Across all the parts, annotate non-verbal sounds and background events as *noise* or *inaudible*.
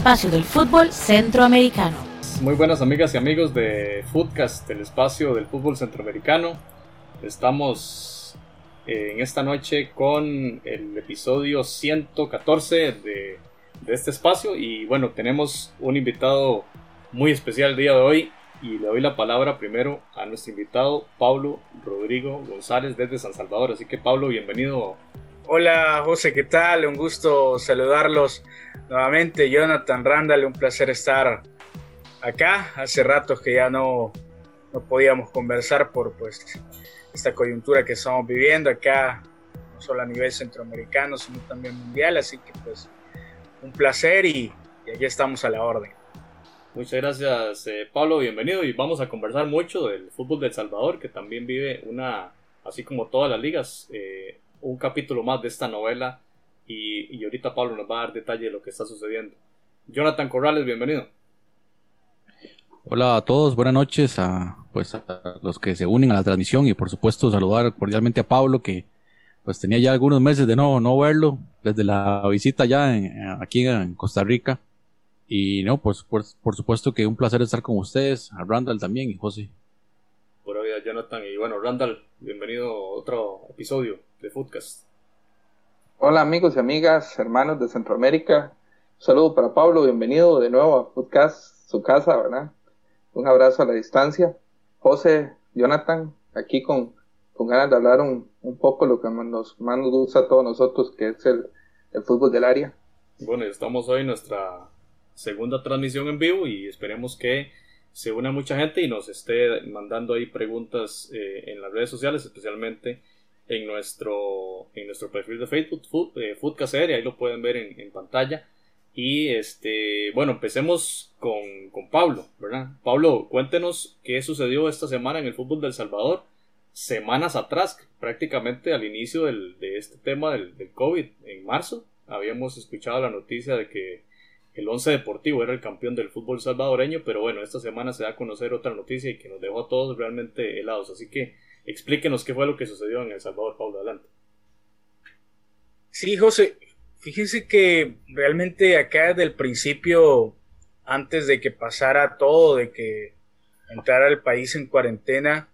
espacio del fútbol centroamericano. Muy buenas amigas y amigos de Footcast, el espacio del fútbol centroamericano. Estamos eh, en esta noche con el episodio 114 de, de este espacio y bueno, tenemos un invitado muy especial el día de hoy y le doy la palabra primero a nuestro invitado Pablo Rodrigo González desde San Salvador. Así que Pablo, bienvenido. Hola José, ¿qué tal? Un gusto saludarlos nuevamente. Jonathan Randall, un placer estar acá. Hace rato que ya no, no podíamos conversar por pues esta coyuntura que estamos viviendo acá, no solo a nivel centroamericano, sino también mundial. Así que pues un placer y, y aquí estamos a la orden. Muchas gracias, eh, Pablo. Bienvenido. Y vamos a conversar mucho del fútbol de El Salvador, que también vive una, así como todas las ligas, eh, un capítulo más de esta novela. Y, y, ahorita Pablo nos va a dar detalle de lo que está sucediendo. Jonathan Corrales, bienvenido. Hola a todos, buenas noches a, pues, a los que se unen a la transmisión y por supuesto saludar cordialmente a Pablo que pues tenía ya algunos meses de no, no verlo desde la visita ya en, aquí en Costa Rica y no, pues por, por, supuesto que un placer estar con ustedes, a Randall también y José. Pura vida, Jonathan. Y bueno, Randall, bienvenido a otro episodio de Foodcast. Hola amigos y amigas, hermanos de Centroamérica. Un saludo para Pablo, bienvenido de nuevo a Foodcast, su casa, ¿verdad? Un abrazo a la distancia. José, Jonathan, aquí con, con ganas de hablar un, un poco lo que nos, más nos gusta a todos nosotros, que es el, el fútbol del área. Bueno, estamos hoy en nuestra segunda transmisión en vivo y esperemos que se una mucha gente y nos esté mandando ahí preguntas eh, en las redes sociales, especialmente en nuestro, en nuestro perfil de Facebook, Food, eh, Foodcast ahí lo pueden ver en, en, pantalla. Y este, bueno, empecemos con, con, Pablo, ¿verdad? Pablo, cuéntenos qué sucedió esta semana en el fútbol del Salvador, semanas atrás, prácticamente al inicio del, de este tema del, del COVID, en marzo, habíamos escuchado la noticia de que el Once Deportivo era el campeón del fútbol salvadoreño, pero bueno, esta semana se da a conocer otra noticia y que nos dejó a todos realmente helados. Así que explíquenos qué fue lo que sucedió en El Salvador, Pablo, adelante. Sí, José, fíjense que realmente acá desde el principio, antes de que pasara todo, de que entrara el país en cuarentena,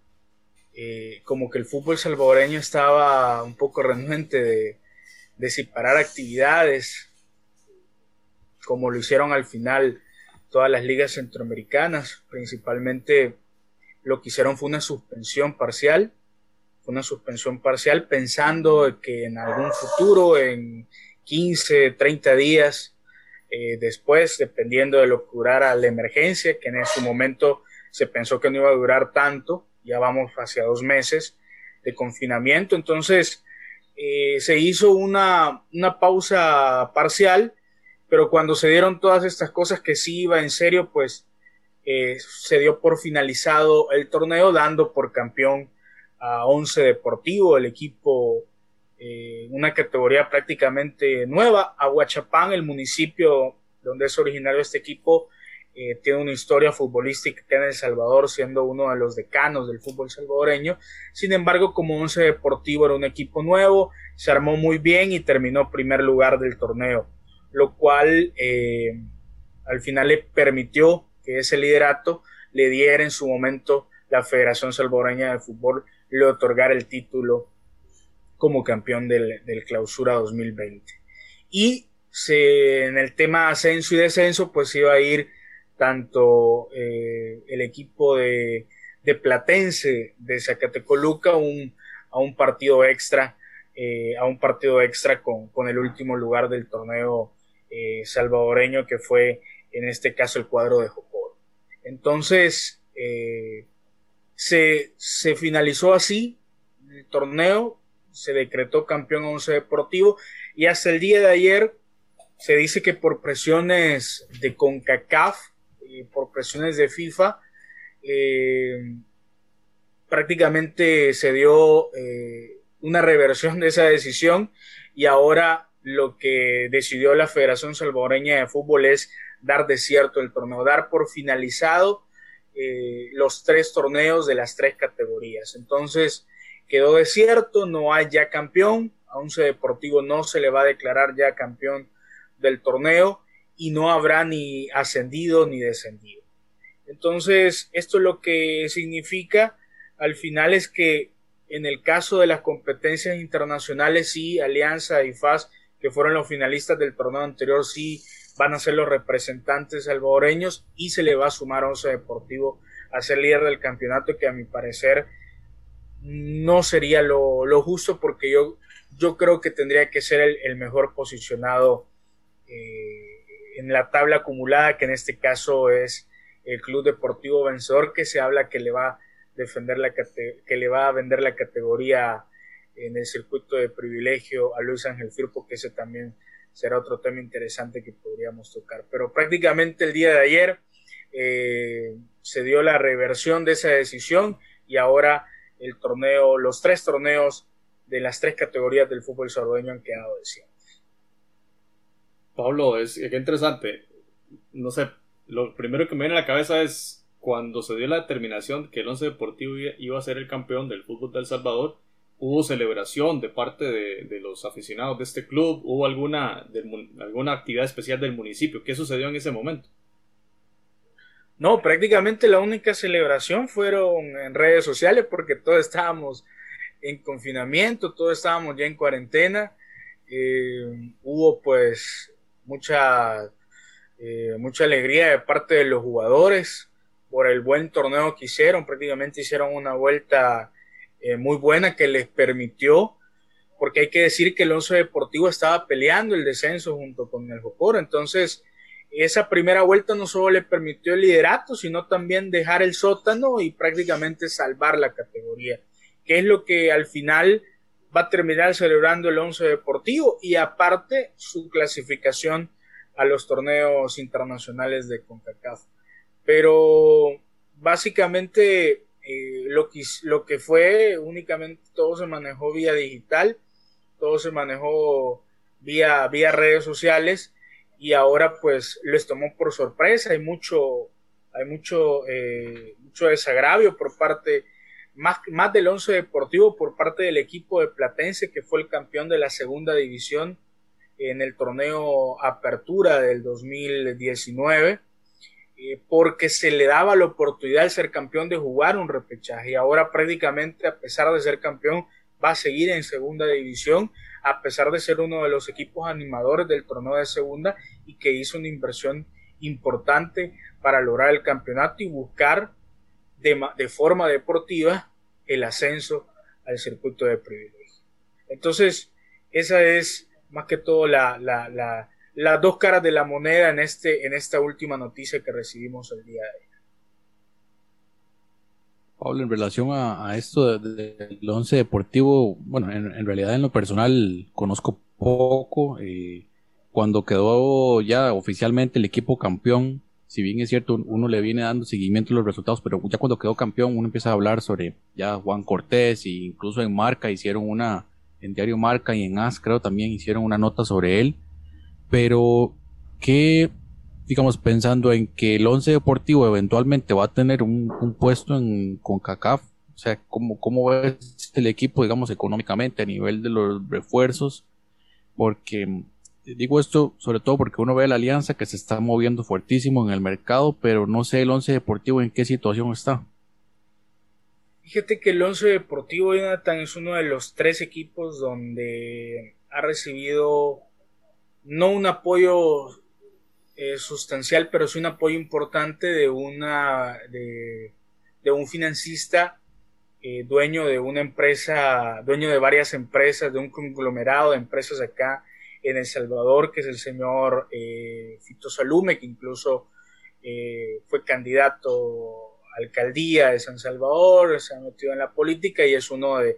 eh, como que el fútbol salvadoreño estaba un poco renuente de, de separar actividades, como lo hicieron al final todas las ligas centroamericanas. Principalmente lo que hicieron fue una suspensión parcial, una suspensión parcial pensando que en algún futuro, en 15, 30 días eh, después, dependiendo de lo que durara la emergencia, que en ese momento se pensó que no iba a durar tanto, ya vamos hacia dos meses de confinamiento, entonces eh, se hizo una, una pausa parcial pero cuando se dieron todas estas cosas que sí iba en serio, pues eh, se dio por finalizado el torneo, dando por campeón a Once Deportivo, el equipo, eh, una categoría prácticamente nueva. Aguachapán, el municipio donde es originario este equipo, eh, tiene una historia futbolística en El Salvador, siendo uno de los decanos del fútbol salvadoreño. Sin embargo, como Once Deportivo era un equipo nuevo, se armó muy bien y terminó primer lugar del torneo lo cual al final le permitió que ese liderato le diera en su momento la Federación Salvadoreña de Fútbol, le otorgara el título como campeón del, del clausura 2020. Y en el tema ascenso y descenso, pues iba a ir tanto eh, el equipo de, de, Platense de Zacatecoluca un, a un partido extra, eh, a un partido extra con, con, el último lugar del torneo eh, salvadoreño que fue en este caso el cuadro de. Entonces eh, se, se, finalizó así el torneo, se decretó campeón once deportivo y hasta el día de ayer se dice que por presiones de CONCACAF y por presiones de FIFA eh, prácticamente se dio eh, una reversión de esa decisión y ahora lo que decidió la Federación Salvadoreña de Fútbol es dar desierto el torneo, dar por finalizado eh, los tres torneos de las tres categorías. Entonces quedó desierto, no hay ya campeón, a Once Deportivo no se le va a declarar ya campeón del torneo y no habrá ni ascendido ni descendido. Entonces, esto lo que significa al final es que en el caso de las competencias internacionales, sí, Alianza y FAS, que fueron los finalistas del torneo anterior, sí van a ser los representantes salvadoreños y se le va a sumar Once Deportivo a ser líder del campeonato, que a mi parecer no sería lo, justo porque yo, yo creo que tendría que ser el, mejor posicionado eh, en la tabla acumulada, que en este caso es el Club Deportivo Vencedor, que se habla que le va a defender la que le va a vender la categoría en el circuito de privilegio a Luis Ángel Firpo, que ese también será otro tema interesante que podríamos tocar. Pero prácticamente el día de ayer eh, se dio la reversión de esa decisión y ahora el torneo, los tres torneos de las tres categorías del fútbol salvadoreño han quedado desiertos. Pablo, es que interesante. No sé, lo primero que me viene a la cabeza es cuando se dio la determinación que el Once Deportivo iba a ser el campeón del fútbol de El Salvador, hubo celebración de parte de, los aficionados de este club, hubo alguna, alguna actividad especial del municipio. ¿Qué sucedió en ese momento? No, prácticamente la única celebración fueron en redes sociales porque todos estábamos en confinamiento, todos estábamos ya en cuarentena. Eh, hubo pues mucha, eh, mucha alegría de parte de los jugadores por el buen torneo que hicieron. Prácticamente hicieron una vuelta eh, muy buena que les permitió, porque hay que decir que el Once Deportivo estaba peleando el descenso junto con el Jocoro. Entonces, esa primera vuelta no solo le permitió el liderato, sino también dejar el sótano y prácticamente salvar la categoría, que es lo que al final va a terminar celebrando el Once Deportivo y aparte su clasificación a los torneos internacionales de CONCACAF. Pero básicamente lo, que, lo que fue únicamente todo se manejó vía digital, todo se manejó vía, vía redes sociales y ahora pues les tomó por sorpresa, hay mucho, hay mucho, eh, mucho desagravio por parte, más, más del once deportivo por parte del equipo de Platense que fue el campeón de la segunda división en el torneo Apertura del 2019, eh, porque se le daba la oportunidad al ser campeón de jugar un repechaje y ahora prácticamente a pesar de ser campeón va a seguir en segunda división a pesar de ser uno de los equipos animadores del torneo de segunda y que hizo una inversión importante para lograr el campeonato y buscar de, forma deportiva el ascenso al circuito de privilegio. Entonces, esa es más que todo la, las dos caras de la moneda en, este, en esta última noticia que recibimos el día de ayer. Pablo, en relación a, esto del once deportivo, bueno, en, realidad en lo personal conozco poco. Eh, cuando quedó ya oficialmente el equipo campeón, si bien es cierto, uno le viene dando seguimiento a los resultados, pero ya cuando quedó campeón uno empieza a hablar sobre ya Juan Cortés e incluso en Marca hicieron una, en Diario Marca y en AS creo también hicieron una nota sobre él. Pero, ¿qué digamos, pensando en que el Once Deportivo eventualmente va a tener un, puesto en CONCACAF, o sea, ¿cómo, ¿cómo ves el equipo, digamos, económicamente a nivel de los refuerzos? Porque digo esto sobre todo porque uno ve la alianza que se está moviendo fuertísimo en el mercado, pero no sé el Once Deportivo en qué situación está. Fíjate que el Once Deportivo Jonathan es uno de los tres equipos donde ha recibido no un apoyo eh, sustancial, pero es un apoyo importante de una de, un financista eh, dueño de una empresa, dueño de varias empresas, de un conglomerado de empresas acá en El Salvador, que es el señor eh, Fito Salume, que incluso fue candidato a alcaldía de San Salvador, se ha metido en la política y es uno de,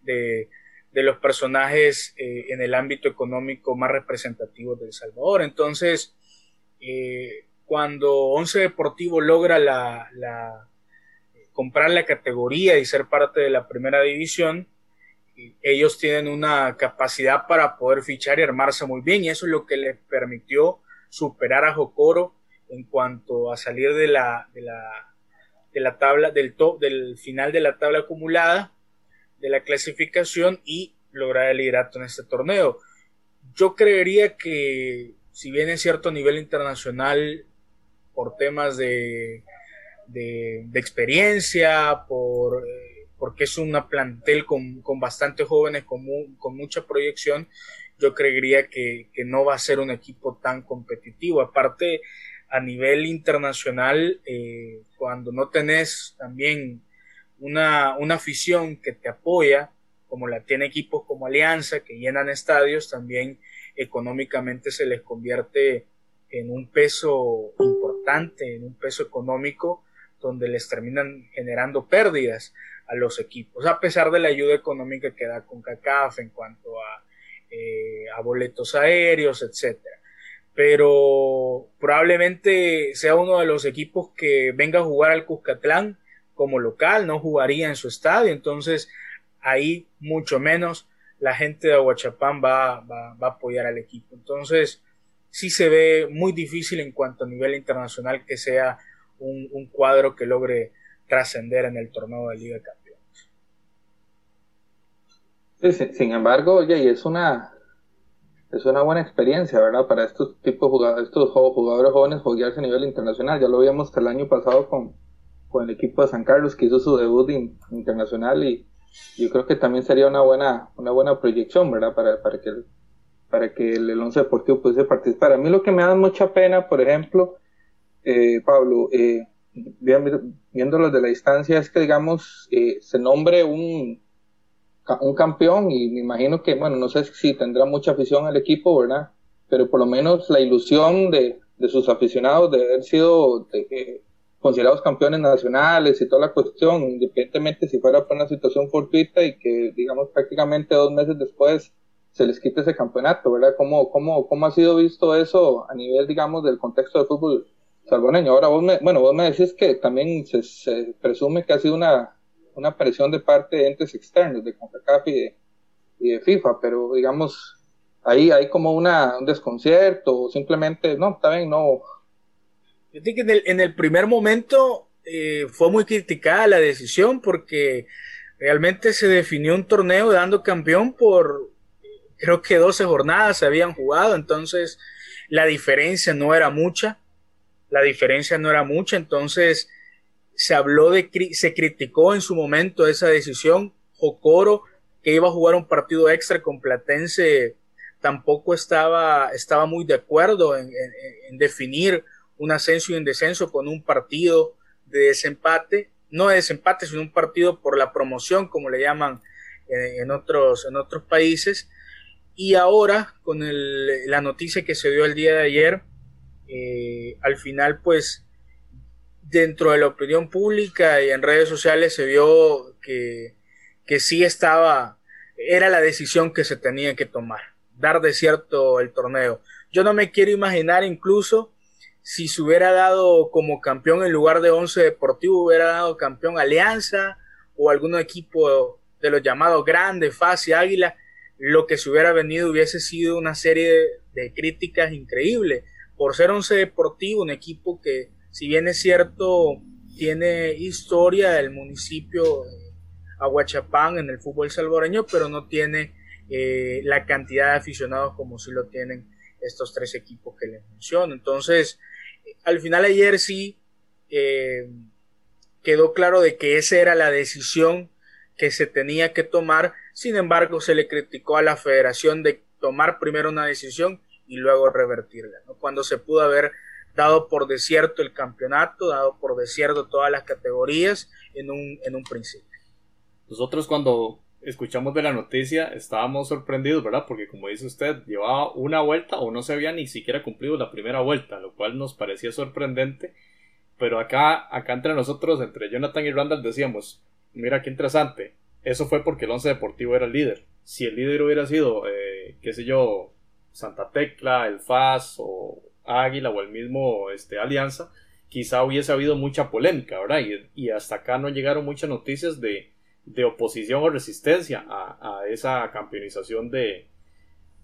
de, de los personajes en el ámbito económico más representativos de El Salvador. Entonces, eh, cuando Once Deportivo logra la, comprar la categoría y ser parte de la primera división, ellos tienen una capacidad para poder fichar y armarse muy bien y eso es lo que les permitió superar a Jocoro en cuanto a salir de la, de la, de la tabla del top, del final de la tabla acumulada de la clasificación y lograr el liderato en este torneo. Yo creería que si bien es cierto a nivel internacional, por temas de, de, experiencia, por, porque es una plantel con, con bastantes jóvenes, con, con, mucha proyección, yo creería que, que, no va a ser un equipo tan competitivo. Aparte, a nivel internacional, eh, cuando no tenés también una, una afición que te apoya, como la tiene equipos como Alianza, que llenan estadios, también económicamente se les convierte en un peso importante, en un peso económico, donde les terminan generando pérdidas a los equipos, a pesar de la ayuda económica que da con CACAF en cuanto a, eh, boletos aéreos, etcétera. Pero probablemente sea uno de los equipos que venga a jugar al Cuscatlán como local, no jugaría en su estadio, entonces ahí mucho menos la gente de Aguachapán va, va, a apoyar al equipo. Entonces, sí se ve muy difícil en cuanto a nivel internacional que sea un, cuadro que logre trascender en el torneo de Liga de Campeones. sin embargo, oye, es una es una buena experiencia, ¿verdad? Para estos tipos jugadores, estos jugadores jóvenes jugarse a nivel internacional. Ya lo vimos el año pasado con, con el equipo de San Carlos que hizo su debut internacional y, yo creo que también sería una buena, una buena proyección, ¿verdad? Para, para que, para que el, Once Deportivo pudiese participar. A mí lo que me da mucha pena, por ejemplo, eh, Pablo, eh, viéndolo de la distancia, es que, digamos, eh, se nombre un, un campeón y me imagino que, bueno, no sé si tendrá mucha afición al equipo, ¿verdad? Pero por lo menos la ilusión de, de sus aficionados de haber sido de, considerados campeones nacionales y toda la cuestión, independientemente si fuera por una situación fortuita y que, digamos, prácticamente dos meses después se les quite ese campeonato, ¿verdad? ¿Cómo, cómo, cómo ha sido visto eso a nivel, digamos, del contexto del fútbol salvadoreño? Ahora vos me, bueno, vos me decís que también se, se presume que ha sido una, una presión de parte de entes externos, de CONCACAF y de, y de FIFA, pero digamos, ahí hay como una, un desconcierto, o simplemente, no, está bien, no, yo que en el, en el primer momento eh, fue muy criticada la decisión porque realmente se definió un torneo dando campeón por creo que 12 jornadas se habían jugado, entonces la diferencia no era mucha, la diferencia no era mucha, entonces se habló de, se criticó en su momento esa decisión, Jocoro, que iba a jugar un partido extra con Platense, tampoco estaba, estaba muy de acuerdo en, en definir un ascenso y un descenso con un partido de desempate, no de desempate, sino un partido por la promoción, como le llaman eh, en, otros, en otros países. Y ahora, con la noticia que se dio el día de ayer, eh, al final, pues, dentro de la opinión pública y en redes sociales se vio que, que sí estaba, era la decisión que se tenía que tomar, dar de cierto el torneo. Yo no me quiero imaginar incluso si se hubiera dado como campeón en lugar de Once Deportivo, hubiera dado campeón Alianza o algún equipo de los llamados grandes, Fácil, Águila, lo que se hubiera venido hubiese sido una serie de, críticas increíbles. Por ser Once Deportivo, un equipo que, si bien es cierto, tiene historia del municipio Aguachapán en el fútbol salvadoreño, pero no tiene eh, la cantidad de aficionados como si lo tienen estos tres equipos que les menciono. Entonces, al final ayer sí eh, quedó claro de que esa era la decisión que se tenía que tomar. Sin embargo, se le criticó a la federación de tomar primero una decisión y luego revertirla, cuando se pudo haber dado por desierto el campeonato, dado por desierto todas las categorías en un, en un principio. Nosotros cuando escuchamos de la noticia estábamos sorprendidos, ¿verdad? Porque como dice usted, llevaba una vuelta o no se había ni siquiera cumplido la primera vuelta, lo cual nos parecía sorprendente. Pero acá, acá entre nosotros, entre Jonathan y Randall, decíamos, mira qué interesante, eso fue porque el Once Deportivo era el líder. Si el líder hubiera sido, eh, qué sé yo, Santa Tecla, el FAS o Águila o el mismo este, Alianza, quizá hubiese habido mucha polémica, ¿verdad? y hasta acá no llegaron muchas noticias de, de oposición o resistencia a, esa campeonización de,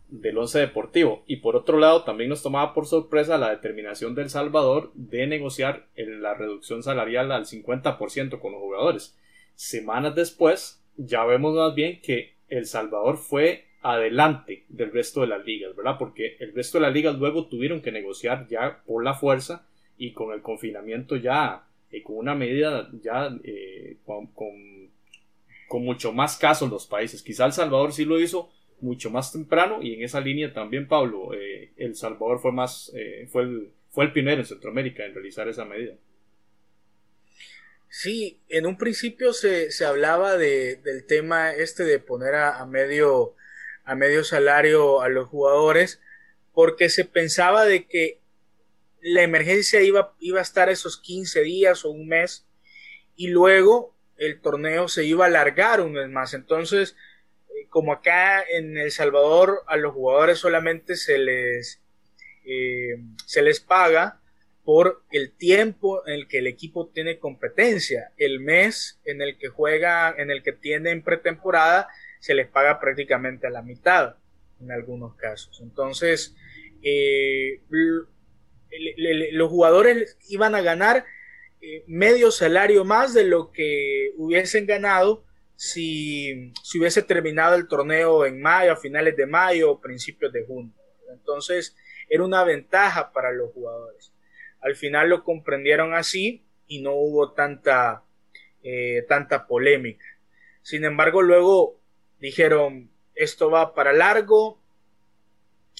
del once deportivo. Y por otro lado, también nos tomaba por sorpresa la determinación del Salvador de negociar la reducción salarial al 50% con los jugadores. Semanas después, ya vemos más bien que El Salvador fue adelante del resto de las ligas, ¿verdad? Porque el resto de las ligas luego tuvieron que negociar ya por la fuerza y con el confinamiento ya, eh, con una medida ya eh, con, mucho más casos los países. Quizá El Salvador sí lo hizo mucho más temprano y en esa línea también, Pablo, eh, El Salvador fue más, fue, el, fue el primero en Centroamérica en realizar esa medida. Sí, en un principio se, se hablaba de, del tema este de poner a, medio, a medio salario a los jugadores, porque se pensaba de que la emergencia iba, iba a estar esos 15 días o un mes y luego el torneo se iba a alargar un mes más. Entonces, eh, como acá en El Salvador a los jugadores solamente se les, eh, se les paga por el tiempo en el que el equipo tiene competencia. El mes en el que juega, en el que tienen pretemporada, se les paga prácticamente a la mitad en algunos casos. Entonces, eh, los jugadores iban a ganar eh, medio salario más de lo que hubiesen ganado si, si hubiese terminado el torneo en mayo, a finales de mayo o principios de junio. Entonces, era una ventaja para los jugadores. Al final lo comprendieron así y no hubo tanta, eh, tanta polémica. Sin embargo, luego dijeron, esto va para largo,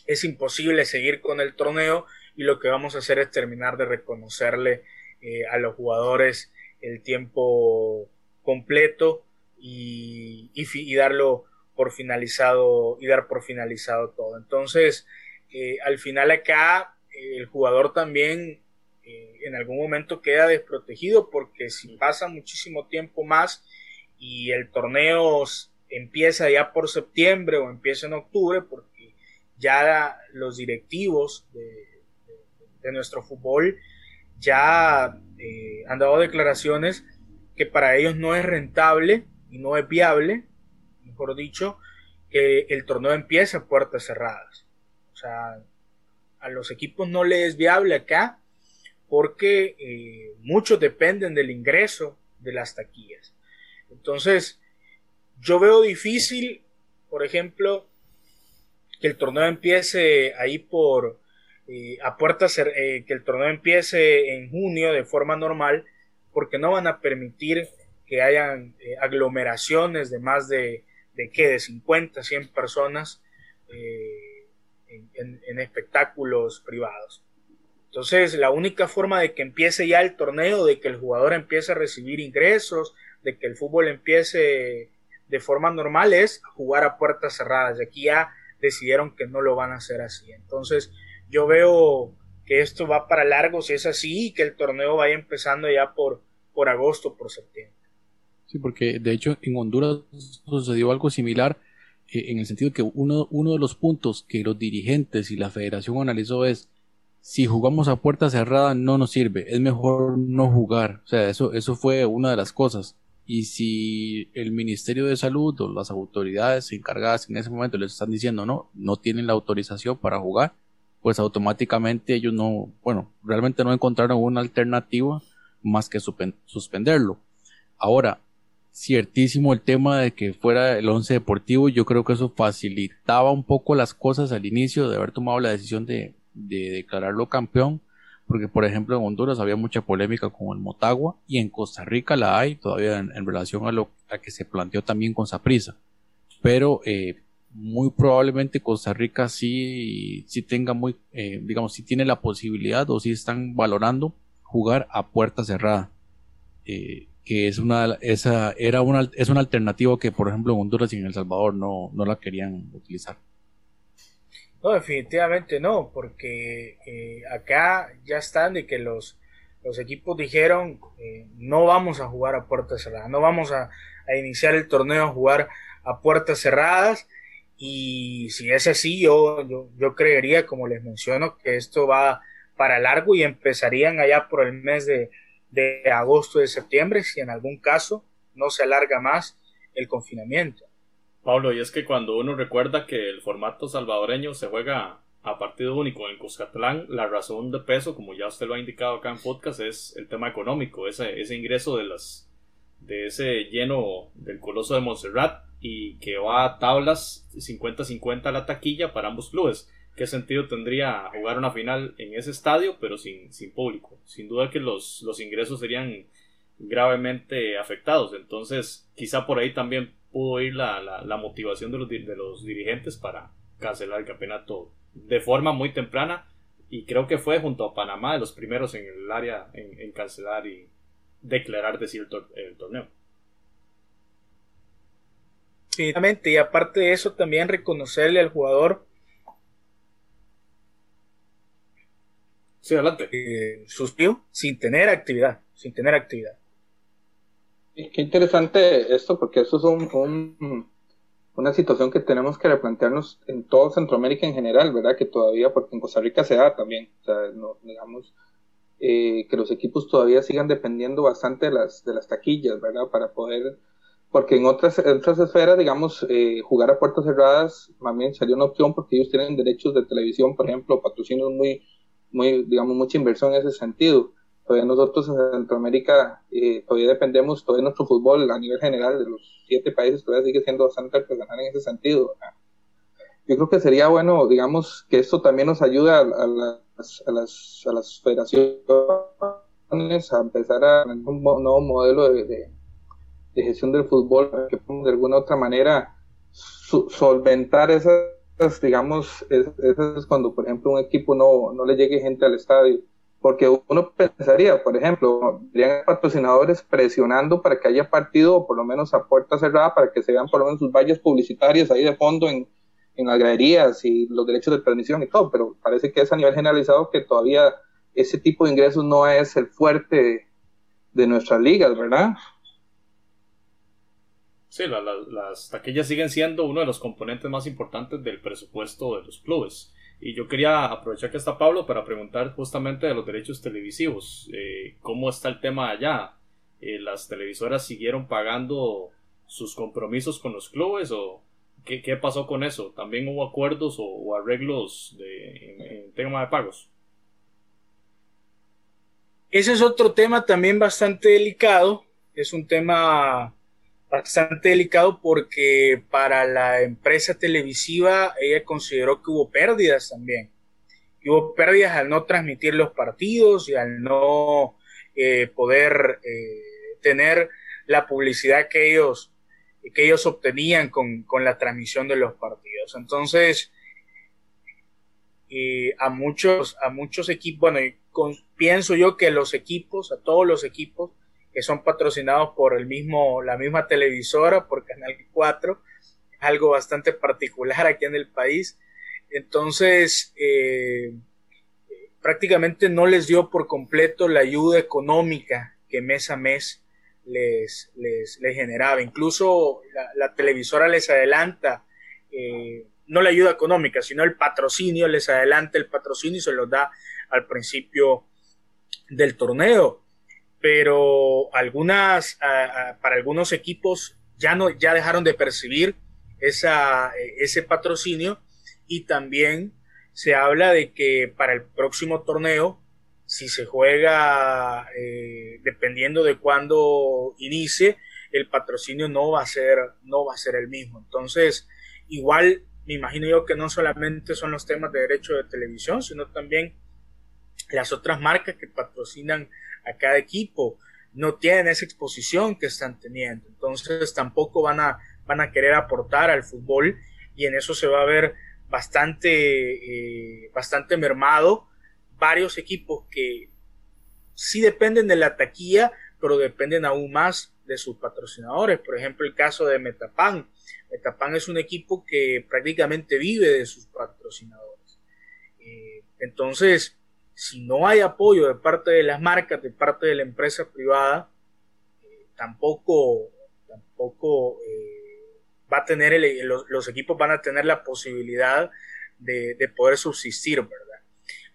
es imposible seguir con el torneo y lo que vamos a hacer es terminar de reconocerle eh, a los jugadores el tiempo completo y, y, darlo por finalizado y dar por finalizado todo. Entonces, eh, al final acá el jugador también eh, en algún momento queda desprotegido porque si pasa muchísimo tiempo más y el torneo empieza ya por septiembre o empieza en octubre, porque ya los directivos de, nuestro fútbol ya eh, han dado declaraciones que para ellos no es rentable y no es viable, mejor dicho, que el torneo empiece a puertas cerradas. O sea, a los equipos no les es viable acá porque eh, muchos dependen del ingreso de las taquillas. Entonces, yo veo difícil, por ejemplo, que el torneo empiece ahí por eh, a eh, que el torneo empiece en junio de forma normal, porque no van a permitir que hayan aglomeraciones de más de, de qué, de 50, 100 personas en espectáculos privados. Entonces, la única forma de que empiece ya el torneo, de que el jugador empiece a recibir ingresos, de que el fútbol empiece de forma normal es jugar a puertas cerradas. Y aquí ya decidieron que no lo van a hacer así. Entonces, yo veo que esto va para largo si es así y que el torneo vaya empezando ya por, por agosto, por septiembre. Sí, porque de hecho en Honduras sucedió algo similar eh, en el sentido que uno, uno de los puntos que los dirigentes y la federación analizó es si jugamos a puerta cerrada no nos sirve, es mejor no jugar. O sea, eso, eso fue una de las cosas. Y si el Ministerio de Salud o las autoridades encargadas en ese momento les están diciendo no, no tienen la autorización para jugar, pues automáticamente ellos no, bueno, realmente no encontraron una alternativa más que suspenderlo. Ahora, ciertísimo el tema de que fuera el once deportivo, yo creo que eso facilitaba un poco las cosas al inicio de haber tomado la decisión de, de declararlo campeón, porque por ejemplo en Honduras había mucha polémica con el Motagua y en Costa Rica la hay todavía en, relación a lo que se planteó también con Saprisa. Pero eh, muy probablemente Costa Rica sí, sí tenga muy, eh, digamos, sí tiene la posibilidad o sí están valorando jugar a puerta cerrada. Eh, que es una, esa era una, es una alternativa que por ejemplo en Honduras y en El Salvador no, no la querían utilizar. No, definitivamente no, porque eh, acá ya están de que los, los equipos dijeron eh, no vamos a jugar a puertas cerradas, no vamos a, iniciar el torneo a jugar a puertas cerradas y si es así yo, yo, creería, como les menciono, que esto va para largo y empezarían allá por el mes de, de agosto, de septiembre, si en algún caso no se alarga más el confinamiento. Pablo, y es que cuando uno recuerda que el formato salvadoreño se juega a partido único en Cuscatlán, la razón de peso, como ya usted lo ha indicado acá en podcast, es el tema económico, ese, ese ingreso de las de ese lleno del coloso de Montserrat y que va a tablas 50-50 a la taquilla para ambos clubes. ¿Qué sentido tendría jugar una final en ese estadio pero sin, sin público? Sin duda que los, los ingresos serían gravemente afectados. Entonces, quizá por ahí también pudo ir la, la, motivación de los, de los dirigentes para cancelar el campeonato de forma muy temprana. Y creo que fue junto a Panamá de los primeros en el área en, cancelar y declarar decir el, torneo. Y aparte de eso, también reconocerle al jugador. Sí, adelante. Eh, sin tener actividad, sin tener actividad. Qué interesante esto, porque eso es un, una situación que tenemos que replantearnos en todo Centroamérica en general, ¿verdad? Que todavía, porque en Costa Rica se da también, o sea, no, digamos, eh, que los equipos todavía sigan dependiendo bastante de las, de las taquillas, ¿verdad? Para poder, porque en otras, otras esferas, digamos, eh, jugar a puertas cerradas, bien sería una opción porque ellos tienen derechos de televisión, por ejemplo, patrocinios muy, muy, digamos, mucha inversión en ese sentido todavía nosotros en Centroamérica eh, todavía dependemos, todavía nuestro fútbol a nivel general de los siete países todavía sigue siendo bastante artesanal en ese sentido. Yo creo que sería bueno, digamos, que esto también nos ayuda a, las, a, las, a las federaciones a empezar a un nuevo modelo de, de, gestión del fútbol, que de alguna otra manera solventar esas, digamos, esas cuando, por ejemplo, un equipo no, no le llegue gente al estadio porque uno pensaría, por ejemplo, habrían patrocinadores presionando para que haya partido, o por lo menos a puerta cerrada, para que se vean por lo menos sus vallas publicitarias ahí de fondo en, en las y los derechos de transmisión y todo, pero parece que es a nivel generalizado que todavía ese tipo de ingresos no es el fuerte de nuestras ligas, ¿verdad? Sí, las taquillas siguen siendo uno de los componentes más importantes del presupuesto de los clubes. Y yo quería aprovechar que está Pablo para preguntar justamente de los derechos televisivos. Eh, ¿Cómo está el tema allá? Eh, ¿Las televisoras siguieron pagando sus compromisos con los clubes o qué, qué pasó con eso? ¿También hubo acuerdos o, arreglos de, en, tema de pagos? Ese es otro tema también bastante delicado. Es un tema bastante delicado porque para la empresa televisiva ella consideró que hubo pérdidas también. hubo pérdidas al no transmitir los partidos y al no eh, poder eh, tener la publicidad que ellos, que ellos obtenían con, la transmisión de los partidos. Entonces, eh, a muchos, a muchos equipos, bueno, pienso yo que los equipos, a todos los equipos, que son patrocinados por el mismo, la misma televisora, por Canal 4, algo bastante particular aquí en el país. Entonces, eh, prácticamente no les dio por completo la ayuda económica que mes a mes les, les, generaba. Incluso la, televisora les adelanta, eh, no la ayuda económica, sino el patrocinio, les adelanta el patrocinio y se los da al principio del torneo pero algunas, para algunos equipos ya, no, ya dejaron de percibir esa, ese patrocinio y también se habla de que para el próximo torneo, si se juega eh, dependiendo de cuándo inicie, el patrocinio no va a ser, no va a ser el mismo. Entonces, igual me imagino yo que no solamente son los temas de derecho de televisión, sino también las otras marcas que patrocinan a cada equipo no tienen esa exposición que están teniendo. Entonces tampoco van a, van a querer aportar al fútbol y en eso se va a ver bastante, eh, bastante mermado varios equipos que sí dependen de la taquilla, pero dependen aún más de sus patrocinadores. Por ejemplo, el caso de Metapan. Metapan es un equipo que prácticamente vive de sus patrocinadores. Eh, entonces, si no hay apoyo de parte de las marcas, de parte de la empresa privada, eh, tampoco, tampoco eh, va a tener los, equipos van a tener la posibilidad de, poder subsistir, ¿verdad?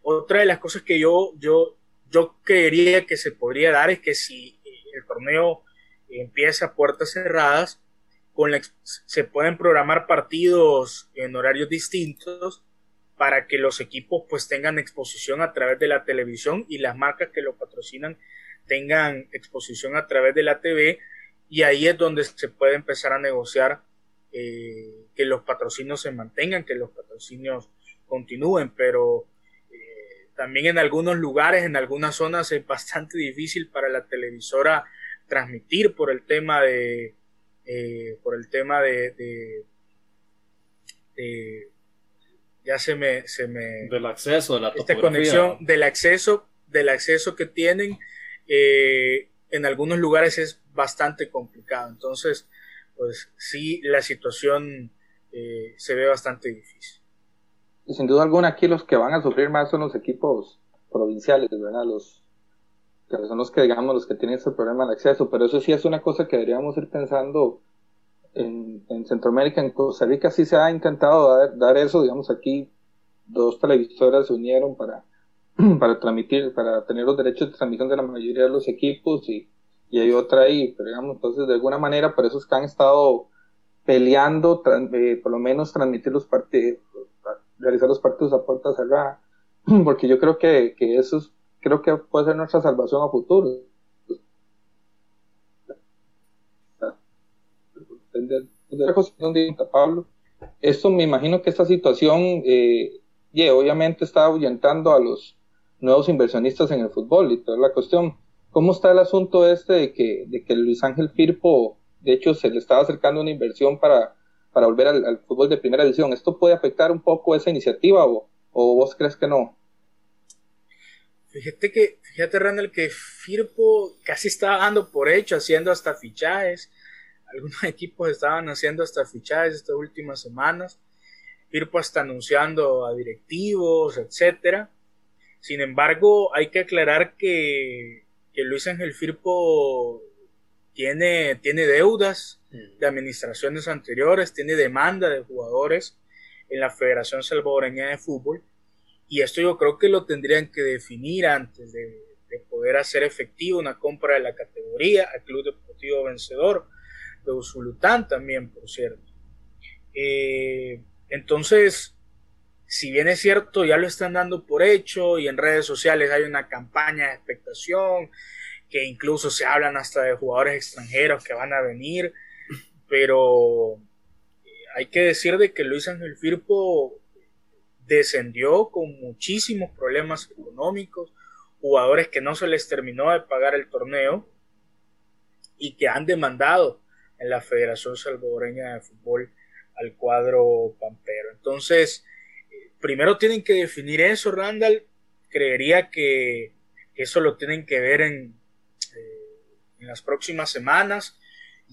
Otra de las cosas que yo, yo, yo creería que se podría dar es que si el torneo empieza a puertas cerradas, con se pueden programar partidos en horarios distintos para que los equipos pues tengan exposición a través de la televisión y las marcas que lo patrocinan tengan exposición a través de la TV y ahí es donde se puede empezar a negociar eh, que los patrocinios se mantengan, que los patrocinios continúen, pero eh, también en algunos lugares, en algunas zonas es bastante difícil para la televisora transmitir por el tema de eh, por el tema de, ya se me, se me del acceso de la esta conexión del acceso del acceso que tienen en algunos lugares es bastante complicado entonces pues sí, la situación eh, se ve bastante difícil. Y sin duda alguna aquí los que van a sufrir más son los equipos provinciales, ¿verdad? Los que son los que digamos los que tienen ese problema de acceso, pero eso sí es una cosa que deberíamos ir pensando en, Centroamérica, en Costa Rica sí se ha intentado dar, dar, eso, digamos aquí dos televisoras se unieron para, *clears throat* para transmitir, para tener los derechos de transmisión de la mayoría de los equipos y y hay otra ahí, pero digamos, entonces de alguna manera por eso es que han estado peleando, eh, por lo menos transmitir los partidos, realizar los partidos a puerta cerrada, *clears throat* porque yo creo que, que eso es, creo que puede ser nuestra salvación a futuro. Pablo, esto me imagino que esta situación, eh, y obviamente está ahuyentando a los nuevos inversionistas en el fútbol y toda la cuestión ¿Cómo está el asunto este de que, de que Luis Ángel Firpo, de hecho, se le estaba acercando una inversión para, para volver al, fútbol de primera división? ¿Esto puede afectar un poco esa iniciativa o, o vos crees que no? Fíjate que, fíjate Randall, que Firpo casi estaba dando por hecho, haciendo hasta fichajes. Algunos *laughs* equipos estaban haciendo hasta fichajes estas últimas semanas. Firpo está anunciando a directivos, etcétera. Sin embargo, hay que aclarar que que Luis Ángel Firpo tiene, tiene deudas mm. de administraciones anteriores, tiene demanda de jugadores en la Federación Salvadoreña de Fútbol y esto yo creo que lo tendrían que definir antes de, poder hacer efectivo una compra de la categoría al Club Deportivo Vencedor de Usulután también, por cierto. Eh, entonces, si bien es cierto, ya lo están dando por hecho y en redes sociales hay una campaña de expectación, que incluso se hablan hasta de jugadores extranjeros que van a venir, pero eh, hay que decir de que Luis Ángel Firpo descendió con muchísimos problemas económicos, jugadores que no se les terminó de pagar el torneo y que han demandado en la Federación Salvadoreña de Fútbol al cuadro pampero. Entonces, primero tienen que definir eso, Randall. Creería que eso lo tienen que ver en, eh, en las próximas semanas.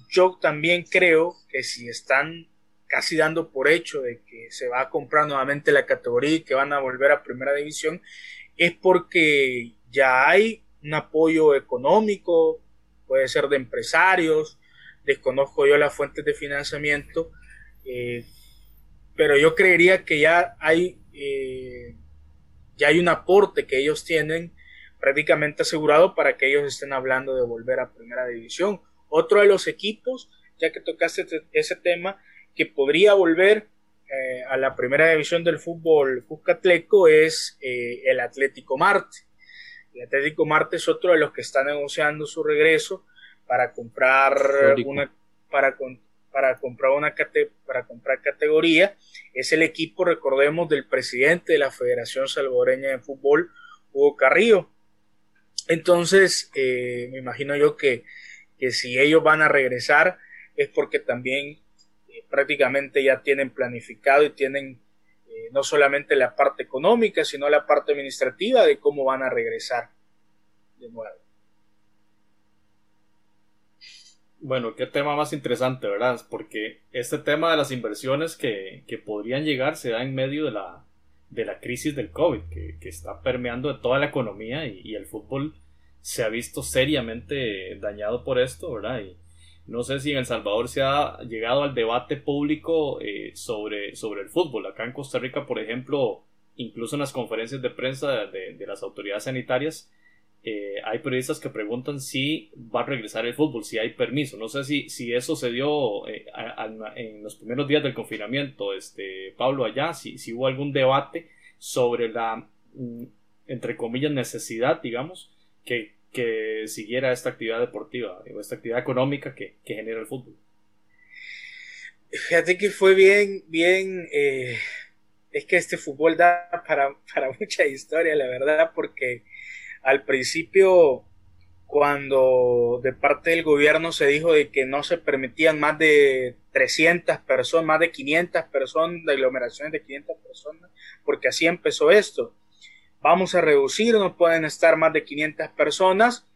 Yo también creo que si están casi dando por hecho de que se va a comprar nuevamente la categoría y que van a volver a primera división, es porque ya hay un apoyo económico, puede ser de empresarios, desconozco yo las fuentes de financiamiento, eh, pero yo creería que ya hay eh, ya hay un aporte que ellos tienen prácticamente asegurado para que ellos estén hablando de volver a primera división. Otro de los equipos, ya que tocaste ese tema, que podría volver eh, a la primera división del fútbol Cuscatleco es eh, el Atlético Marte. El Atlético Marte es otro de los que está negociando su regreso para comprar una, para, para comprar una para comprar categoría es el equipo recordemos del presidente de la Federación Salvadoreña de Fútbol Hugo Carrillo. Entonces eh, me imagino yo que, que, si ellos van a regresar es porque también eh, prácticamente ya tienen planificado y tienen eh, no solamente la parte económica sino la parte administrativa de cómo van a regresar de nuevo Bueno, qué tema más interesante, ¿verdad? Porque este tema de las inversiones que, que podrían llegar se da en medio de la, de la crisis del COVID, que, que está permeando toda la economía y, el fútbol se ha visto seriamente dañado por esto, ¿verdad? Y no sé si en El Salvador se ha llegado al debate público eh, sobre, sobre el fútbol. Acá en Costa Rica, por ejemplo, incluso en las conferencias de prensa de, de las autoridades sanitarias, eh, hay periodistas que preguntan si va a regresar el fútbol, si hay permiso. No sé si, si eso se dio eh, en los primeros días del confinamiento, este, Pablo, allá, si, si hubo algún debate sobre la, mm, entre comillas, necesidad, digamos, que, que siguiera esta actividad deportiva o esta actividad económica que, que genera el fútbol. Fíjate que fue bien, bien, eh, es que este fútbol da para, para mucha historia, la verdad, porque al principio, cuando de parte del gobierno se dijo de que no se permitían más de 300 personas, más de 500 personas, de aglomeraciones de 500 personas, porque así empezó esto. Vamos a reducir, no pueden estar más de 500 personas.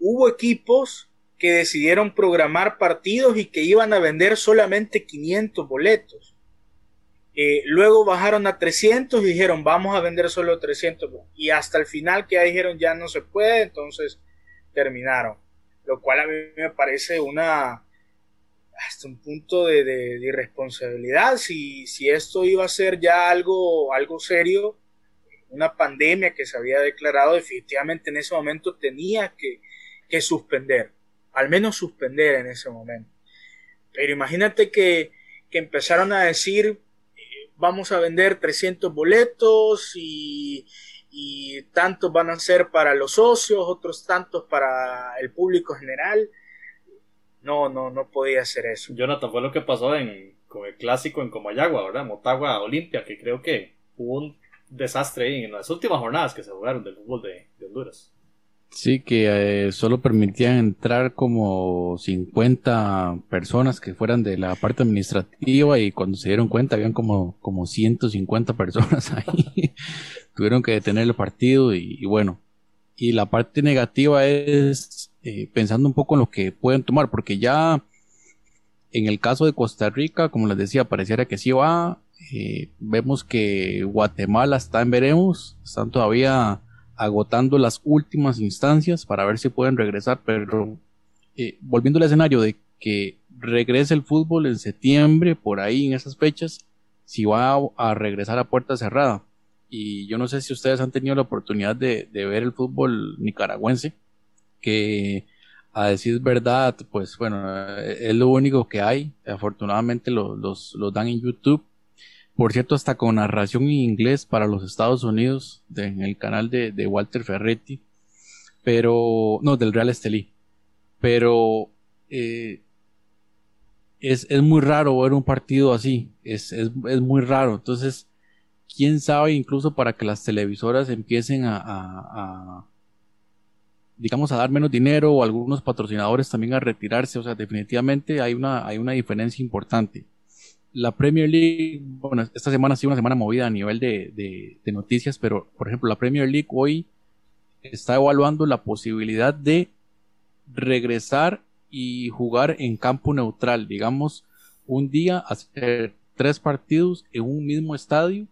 Hubo equipos que decidieron programar partidos y que iban a vender solamente 500 boletos. Eh, luego bajaron a 300 y dijeron vamos a vender solo 300 y hasta el final que ya dijeron ya no se puede, entonces terminaron. Lo cual a mí me parece una hasta un punto de, irresponsabilidad. Si, si, esto iba a ser ya algo, algo serio, una pandemia que se había declarado, definitivamente en ese momento tenía que, que suspender al menos suspender en ese momento. Pero imagínate que, empezaron a decir, vamos a vender 300 boletos y, y tantos van a ser para los socios, otros tantos para el público general. No, no, no podía hacer eso. Jonathan, fue lo que pasó en, con el clásico en Comayagua, ¿verdad? Motagua Olimpia, que creo que hubo un desastre en las últimas jornadas que se jugaron del fútbol de Honduras. Sí, que eh, solo permitían entrar como 50 personas que fueran de la parte administrativa y cuando se dieron cuenta habían como, como 150 personas *laughs* ahí. Tuvieron que detener el partido y, bueno. Y la parte negativa es eh, pensando un poco en lo que pueden tomar, porque ya en el caso de Costa Rica, como les decía, pareciera que sí va. Eh, vemos que Guatemala está en veremos, están todavía agotando las últimas instancias para ver si pueden regresar, pero eh, volviendo al escenario de que regrese el fútbol en septiembre, por ahí en esas fechas, si va a, regresar a puerta cerrada. Y yo no sé si ustedes han tenido la oportunidad de, ver el fútbol nicaragüense, que a decir verdad, pues bueno, es lo único que hay. Afortunadamente los, los dan en YouTube por cierto, hasta con narración en inglés para los Estados Unidos, en el canal de, Walter Ferretti, pero, no, del Real Estelí, pero eh, es, muy raro ver un partido así, es, muy raro, entonces, quién sabe incluso para que las televisoras empiecen a, a, digamos, a dar menos dinero o algunos patrocinadores también a retirarse, o sea, definitivamente hay una, hay una diferencia importante la Premier League, bueno, esta semana ha sido una semana movida a nivel de, noticias, pero por ejemplo, la Premier League hoy está evaluando la posibilidad de regresar y jugar en campo neutral, digamos, un día hacer tres partidos en un mismo estadio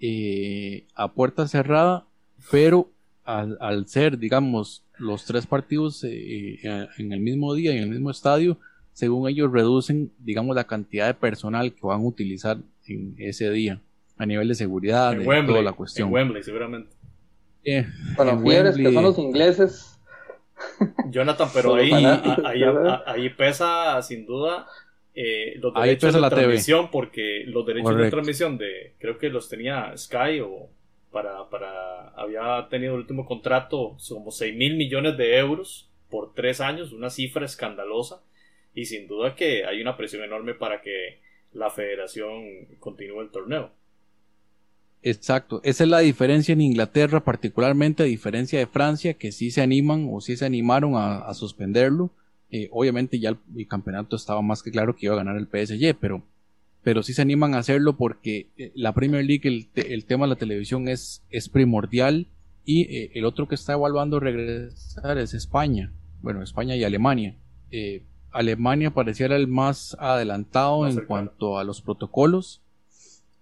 eh, a puerta cerrada, pero al, ser, digamos, los tres partidos eh, eh, en el mismo día y en el mismo estadio, según ellos reducen, digamos, la cantidad de personal que van a utilizar en ese día, a nivel de seguridad, de toda la cuestión. En Wembley, seguramente. Eh, bueno, que son los ingleses. Jonathan, pero *laughs* ahí, *laughs* ahí, pesa sin duda eh, los derechos de transmisión, porque los derechos de transmisión de, creo que los tenía Sky o para, para, había tenido el último contrato, como 6 mil millones de euros por tres años, una cifra escandalosa y sin duda que hay una presión enorme para que la federación continúe el torneo. Exacto, esa es la diferencia en Inglaterra, particularmente a diferencia de Francia, que sí se animan o sí se animaron a, suspenderlo. Eh, obviamente ya el, campeonato estaba más que claro que iba a ganar el PSG, pero, pero sí se animan a hacerlo porque eh, la Premier League, el, tema de la televisión es, es primordial y eh, el otro que está evaluando regresar es España, bueno, España y Alemania. Alemania pareciera el más adelantado en cuanto a los protocolos.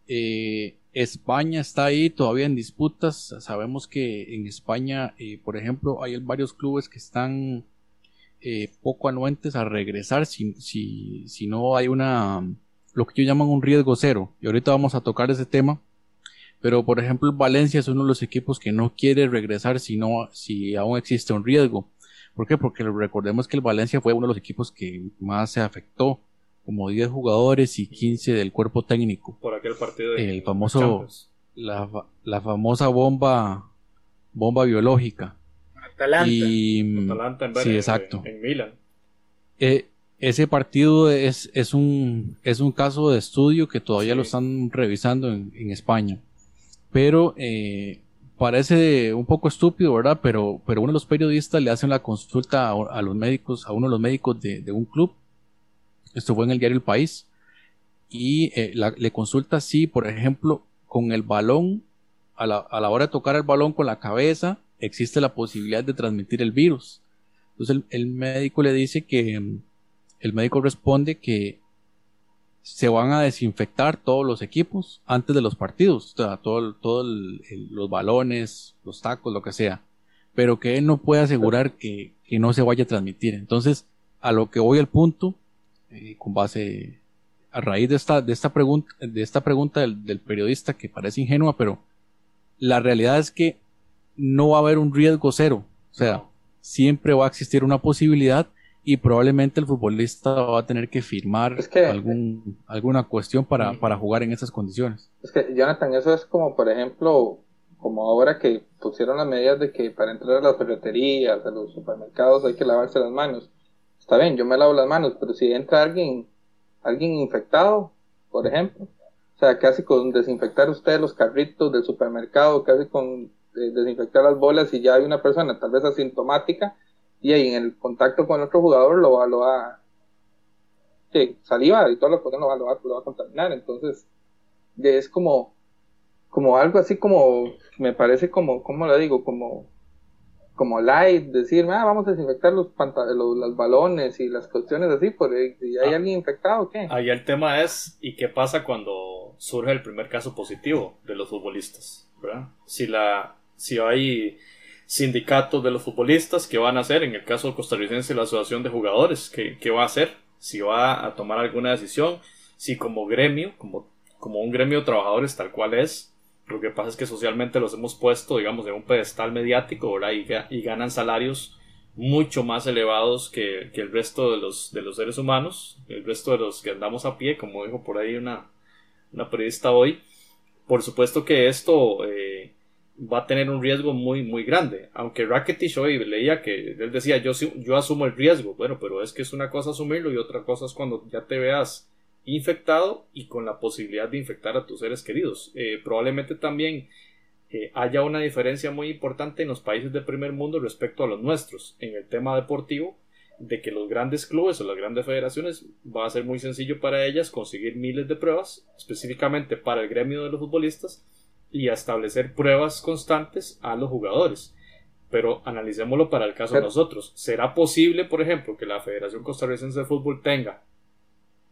Eh, España está ahí todavía en disputas. Sabemos que en España, eh, por ejemplo, hay varios clubes que están eh, poco anuentes a regresar si, si, si no hay una, lo que ellos llaman un riesgo cero. Y ahorita vamos a tocar ese tema. Pero por ejemplo, Valencia es uno de los equipos que no quiere regresar si, no, si aún existe un riesgo. ¿Por qué? Porque recordemos que el Valencia fue uno de los equipos que más se afectó, como 10 jugadores y 15 del cuerpo técnico. Por aquel partido de El famoso, la, la, famosa bomba, bomba biológica. Atalanta. Y, Atalanta en, sí, exacto. en Milan. Eh, ese partido es, es, un, es un caso de estudio que todavía lo están revisando en, España. Pero eh, parece un poco estúpido, ¿verdad? Pero, pero uno de los periodistas le hace la consulta a, los médicos, a uno de los médicos de, un club. Esto fue en el diario El País. Y eh, le consulta si, por ejemplo, con el balón, a la, a la hora de tocar el balón con la cabeza, existe la posibilidad de transmitir el virus. Entonces el, médico le dice que el médico responde que se van a desinfectar todos los equipos antes de los partidos, o todos todo los balones, los tacos, lo que sea, pero que él no puede asegurar que, no se vaya a transmitir. Entonces, a lo que voy al punto, eh, con base a raíz de esta, de esta pregunta, de esta pregunta del, del periodista que parece ingenua, pero la realidad es que no va a haber un riesgo cero. O sea, siempre va a existir una posibilidad y probablemente el futbolista va a tener que firmar algún, alguna cuestión para, para jugar en esas condiciones. Es que, Jonathan, eso es como, por ejemplo, como ahora que pusieron las medidas de que para entrar a las ferreterías, a los supermercados hay que lavarse las manos. Está bien, yo me lavo las manos, pero si entra alguien, alguien infectado, por ejemplo, o sea, casi con desinfectar usted los carritos del supermercado, casi con desinfectar las bolas y ya hay una persona tal vez asintomática y ahí en el contacto con otro jugador lo va, lo va sí, saliva y todo lo, lo, va, lo, va, lo va a contaminar entonces es como como algo así como me parece como ¿cómo lo digo? como como light, decir, ah, vamos a desinfectar los, los, los, balones y las cuestiones así, si hay ah. alguien infectado, ¿qué? Ahí el tema es, ¿y qué pasa cuando surge el primer caso positivo de los futbolistas? ¿verdad? Si la, si hay sindicatos de los futbolistas, ¿qué van a hacer? En el caso costarricense, la Asociación de Jugadores, ¿qué, qué va a hacer? Si va a tomar alguna decisión, si como gremio, como, como un gremio de trabajadores tal cual es, lo que pasa es que socialmente los hemos puesto, digamos, en un pedestal mediático, ¿verdad? Y, y ganan salarios mucho más elevados que, que, el resto de los, de los seres humanos, el resto de los que andamos a pie, como dijo por ahí una, una periodista hoy. Por supuesto que esto eh, va a tener un riesgo muy, muy grande. Aunque Rakitic hoy leía que él decía, yo, yo asumo el riesgo. Bueno, pero es que es una cosa asumirlo y otra cosa es cuando ya te veas infectado y con la posibilidad de infectar a tus seres queridos. Eh, probablemente también eh, haya una diferencia muy importante en los países del primer mundo respecto a los nuestros en el tema deportivo de que los grandes clubes o las grandes federaciones va a ser muy sencillo para ellas conseguir miles de pruebas específicamente para el gremio de los futbolistas y a establecer pruebas constantes a los jugadores. Pero analicémoslo para el caso de nosotros. ¿Será posible, por ejemplo, que la Federación Costarricense de Fútbol tenga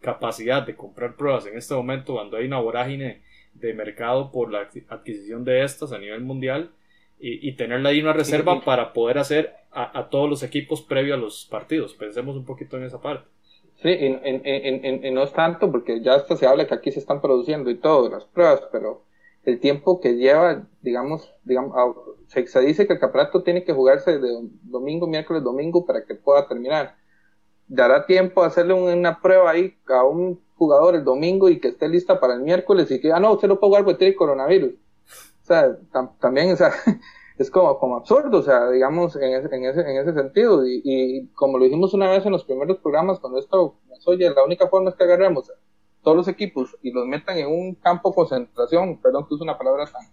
capacidad de comprar pruebas en este momento cuando hay una vorágine de mercado por la adquisición de estas a nivel mundial y, tenerla ahí una reserva para poder hacer a, todos los equipos previo a los partidos? Pensemos un poquito en esa parte. Sí, y, no es tanto porque ya hasta se habla que aquí se están produciendo y todo, las pruebas, pero el tiempo que lleva, digamos, digamos se, se, dice que el campeonato tiene que jugarse de domingo, miércoles, domingo para que pueda terminar. Dará tiempo a hacerle una prueba ahí a un jugador el domingo y que esté lista para el miércoles y que, ah, no, usted no puede jugar porque tiene coronavirus. O sea, también, *laughs* es como, como absurdo, o sea, digamos, en ese, en ese, en ese sentido. Y, y, como lo dijimos una vez en los primeros programas, cuando esto nos oye, la única forma es que agarremos todos los equipos y los metan en un campo de concentración, perdón que es una palabra tan,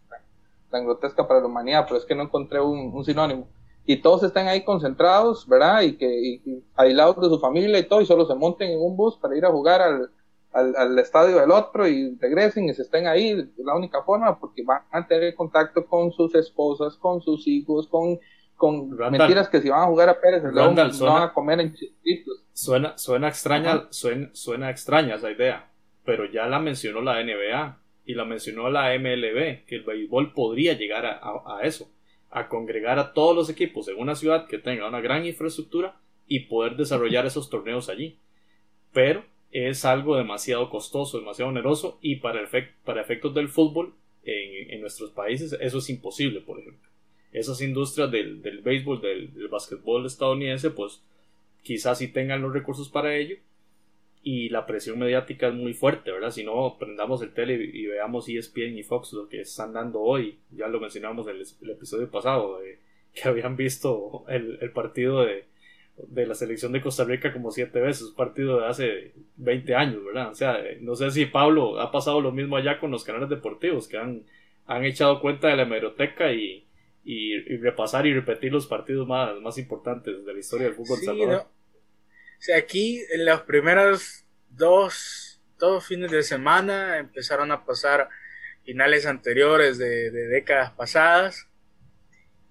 tan, grotesca para la humanidad, pero es que no encontré un, sinónimo, y todos están ahí concentrados, ¿verdad? Y que y, aislados de su familia y todo, y solo se monten en un bus para ir a jugar al, al, al, estadio del otro y regresen y se estén ahí, la única forma, porque van a tener contacto con sus esposas, con sus hijos, con, con mentiras que si van a jugar a Pérez, no van a comer en chiquitos. Suena, suena extraña, suena, suena extraña esa idea pero ya la mencionó la NBA y la mencionó la MLB, que el béisbol podría llegar a, eso, a congregar a todos los equipos en una ciudad que tenga una gran infraestructura y poder desarrollar esos torneos allí. Pero es algo demasiado costoso, demasiado oneroso y para, efectos del fútbol en, nuestros países eso es imposible, por ejemplo. Esas industrias del, del béisbol, del, del básquetbol estadounidense, pues quizás sí tengan los recursos para ello, y la presión mediática es muy fuerte, ¿verdad? Si no, prendamos el tele y, veamos ESPN y Fox lo que están dando hoy, ya lo mencionamos en el, episodio pasado, que habían visto el, partido de de la selección de Costa Rica como siete veces, un partido de hace 20 años, ¿verdad? O sea, no sé si Pablo ha pasado lo mismo allá con los canales deportivos, que han, han echado cuenta de la hemeroteca y, y, repasar y repetir los partidos más, más importantes de la historia del fútbol salvador. O aquí en los primeros dos, dos fines de semana empezaron a pasar finales anteriores de, décadas pasadas.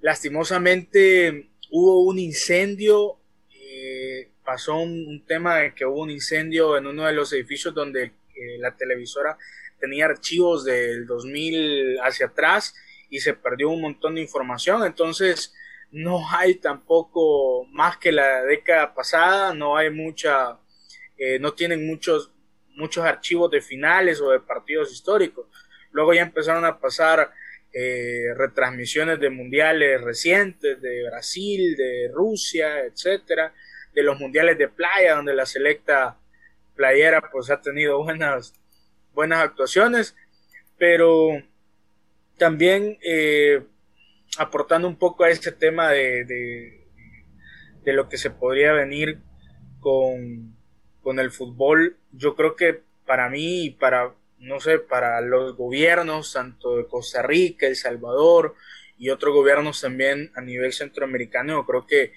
Lastimosamente hubo un incendio pasó un, tema de que hubo un incendio en uno de los edificios donde eh, la televisora tenía archivos del 2000 hacia atrás y se perdió un montón de información. Entonces, no hay tampoco más que la década pasada, no hay mucha, eh, no tienen muchos, muchos archivos de finales o de partidos históricos. Luego ya empezaron a pasar eh, retransmisiones de mundiales recientes de Brasil, de Rusia, etcétera de los mundiales de playa, donde la selecta playera pues ha tenido buenas, buenas actuaciones, pero también eh, aportando un poco a este tema de, de, lo que se podría venir con, con el fútbol, yo creo que para mí y para, no sé, para los gobiernos, tanto de Costa Rica, El Salvador y otros gobiernos también a nivel centroamericano, yo creo que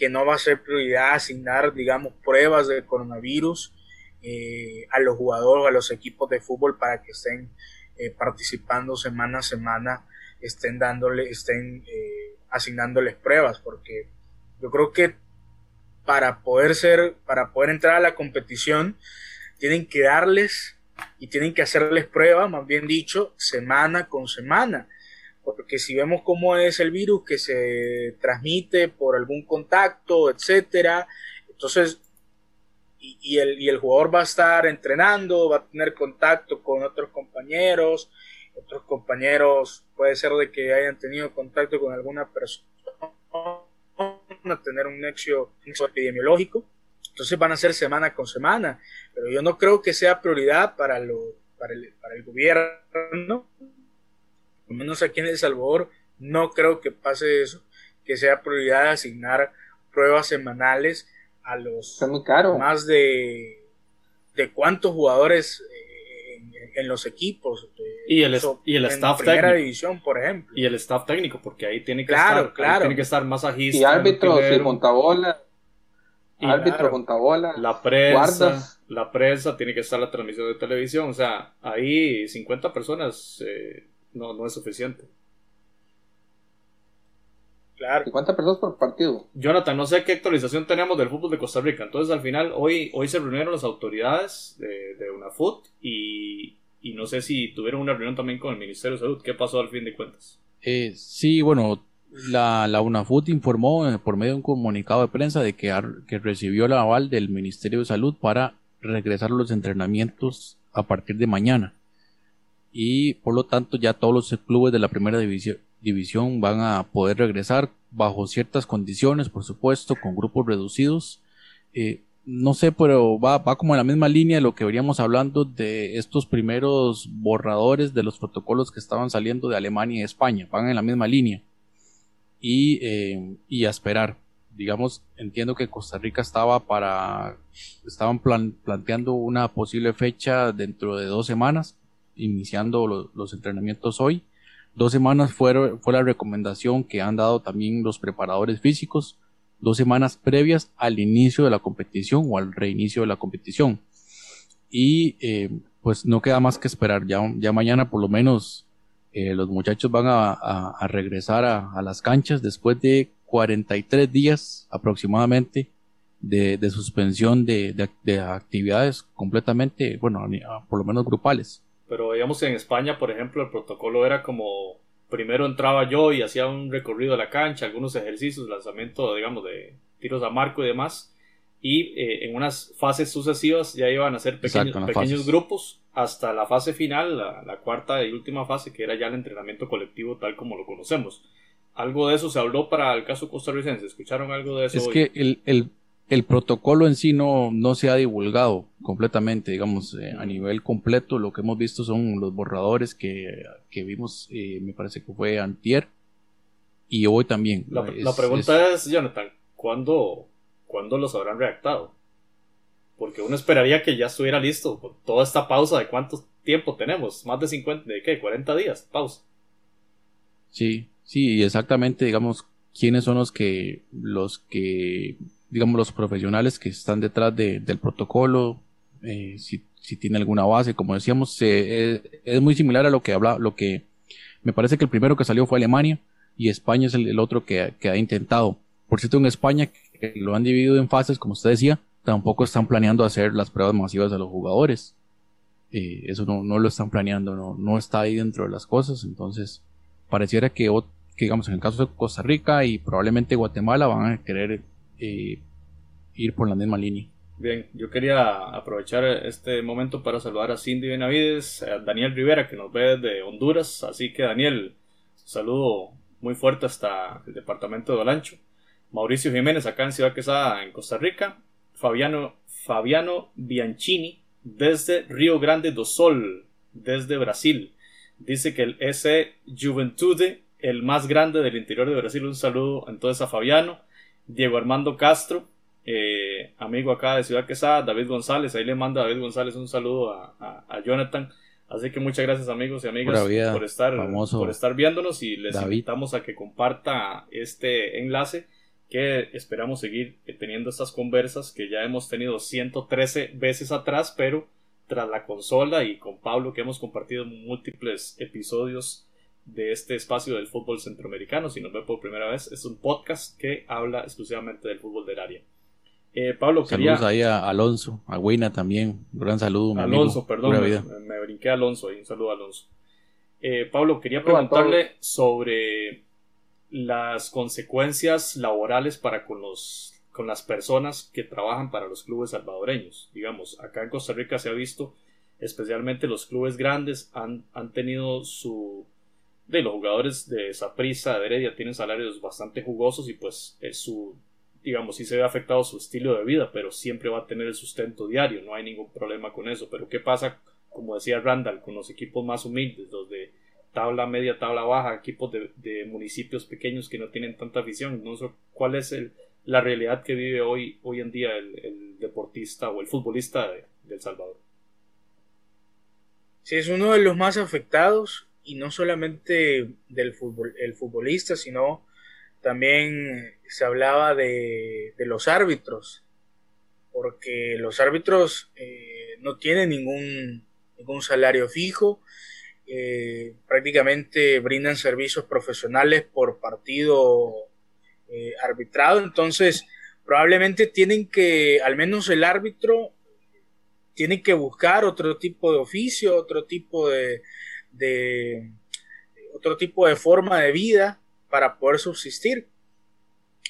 que no va a ser prioridad asignar, digamos, pruebas de coronavirus eh, a los jugadores, a los equipos de fútbol para que estén eh, participando semana a semana, estén dándole, estén eh, asignándoles pruebas, porque yo creo que para poder ser, para poder entrar a la competición, tienen que darles y tienen que hacerles pruebas, más bien dicho, semana con semana. Porque si vemos cómo es el virus que se transmite por algún contacto, etcétera, entonces y, el, y el jugador va a estar entrenando, va a tener contacto con otros compañeros, otros compañeros puede ser de que hayan tenido contacto con alguna persona, tener un nexo, epidemiológico, entonces van a ser semana con semana, pero yo no creo que sea prioridad para, lo, para, el, para el gobierno al menos aquí en El Salvador, no creo que pase eso, que sea prioridad asignar pruebas semanales a los más de, de cuántos jugadores en, los equipos. y el, y el staff primera técnico. división, por ejemplo. Y el staff técnico, porque ahí tiene que, estar, claro. Tiene que estar más agista. Y árbitros y montabola. árbitro, montabola. La prensa. La prensa, tiene que estar la transmisión de televisión. O sea, ahí 50 personas eh, no, no es suficiente. Claro. ¿Y cuántas personas por partido? Jonathan, no sé qué actualización tenemos del fútbol de Costa Rica. Entonces, al final, hoy, hoy se reunieron las autoridades de, de UNAFUT y, y no sé si tuvieron una reunión también con el Ministerio de Salud. ¿Qué pasó al fin de cuentas? Eh, sí, bueno, la, la UNAFUT informó eh, por medio de un comunicado de prensa de que, que recibió el aval del Ministerio de Salud para regresar los entrenamientos a partir de mañana y por lo tanto ya todos los clubes de la primera división, van a poder regresar bajo ciertas condiciones, por supuesto, con grupos reducidos. Eh, no sé, pero va, va como en la misma línea de lo que veníamos hablando de estos primeros borradores de los protocolos que estaban saliendo de Alemania y España. Van en la misma línea. Y, eh, y a esperar. Digamos, entiendo que Costa Rica estaba para. Estaban planteando una posible fecha dentro de dos semanas iniciando los entrenamientos hoy. Dos semanas fue, fue la recomendación que han dado también los preparadores físicos, dos semanas previas al inicio de la competición o al reinicio de la competición. Y eh, pues no queda más que esperar, ya, ya mañana por lo menos eh, los muchachos van a, regresar a, las canchas después de 43 días aproximadamente de, suspensión de, de, actividades completamente, bueno, por lo menos grupales. Pero digamos en España, por ejemplo, el protocolo era como primero entraba yo y hacía un recorrido a la cancha, algunos ejercicios, lanzamiento, digamos, de tiros a marco y demás. Y eh, en unas fases sucesivas ya iban a ser pequeños, pequeños grupos hasta la fase final, la, cuarta y última fase, que era ya el entrenamiento colectivo tal como lo conocemos. Algo de eso se habló para el caso costarricense. ¿Escucharon algo de eso? Es que el, el, el protocolo en sí no, no se ha divulgado completamente, digamos, eh, a nivel completo. Lo que hemos visto son los borradores que, vimos, eh, me parece que fue antier y hoy también. La, pregunta es, Jonathan, ¿cuándo, ¿cuándo los habrán redactado? Porque uno esperaría que ya estuviera listo con toda esta pausa de cuánto tiempo tenemos, más de 50, de qué, 40 días, pausa. Sí, sí, exactamente, digamos, quiénes son los que, los que, digamos, los profesionales que están detrás del protocolo, eh, si, si, tiene alguna base, como decíamos, eh, es muy similar a lo que habla, lo que me parece que el primero que salió fue Alemania y España es el, otro que, que, ha intentado. Por cierto, en España, que lo han dividido en fases, como usted decía, tampoco están planeando hacer las pruebas masivas a los jugadores. Eh, eso no, no, lo están planeando, no, no está ahí dentro de las cosas, entonces pareciera que, que, digamos, en el caso de Costa Rica y probablemente Guatemala van a querer eh, ir por la misma línea. Bien, yo quería aprovechar este momento para saludar a Cindy Benavides, a Daniel Rivera que nos ve desde Honduras, así que Daniel, saludo muy fuerte hasta el departamento de Olancho. Mauricio Jiménez acá en Ciudad Quesada, en Costa Rica. Fabiano, Fabiano Bianchini desde Río Grande do Sol, desde Brasil. Dice que el S Juventude, el más grande del interior de Brasil. Un saludo entonces a Fabiano. Diego Armando Castro, eh, amigo acá de Ciudad Quesada, David González. Ahí le manda a David González un saludo a Jonathan Así que muchas gracias amigos y amigas por estar, por estar viéndonos y les invitamos a que comparta este enlace que esperamos seguir teniendo estas conversas que ya hemos tenido 113 veces atrás, pero tras la consola y con Pablo que hemos compartido múltiples episodios de este espacio del fútbol centroamericano. Si nos ve por primera vez, es un podcast que habla exclusivamente del fútbol del área. Eh, Pablo, Saludos ahí a Alonso, a Huina también. Un gran saludo. Alonso, perdón, me, brinqué a Alonso ahí. Un saludo a Alonso. Eh, Pablo, quería preguntarle sobre las consecuencias laborales para con los con las personas que trabajan para los clubes salvadoreños. Digamos, acá en Costa Rica se ha visto, especialmente los clubes grandes han, han tenido su de los jugadores de Saprissa, de Heredia tienen salarios bastante jugosos y pues su digamos, sí se ve afectado su estilo de vida, pero siempre va a tener el sustento diario, no hay ningún problema con eso. Pero ¿qué pasa, como decía Randall, con los equipos más humildes, los de tabla media, tabla baja, equipos de, municipios pequeños que no tienen tanta visión? No sé cuál es el, la realidad que vive hoy, hoy en día el, deportista o el futbolista de, El Salvador. Sí, es uno de los más afectados y no solamente del fútbol, el futbolista, sino también se hablaba de, los árbitros, porque los árbitros eh, no tienen ningún, ningún salario fijo, eh, prácticamente brindan servicios profesionales por partido eh, arbitrado, entonces probablemente tienen que, al menos el árbitro, tiene que buscar otro tipo de oficio, otro tipo de, de otro tipo de forma de vida para poder subsistir.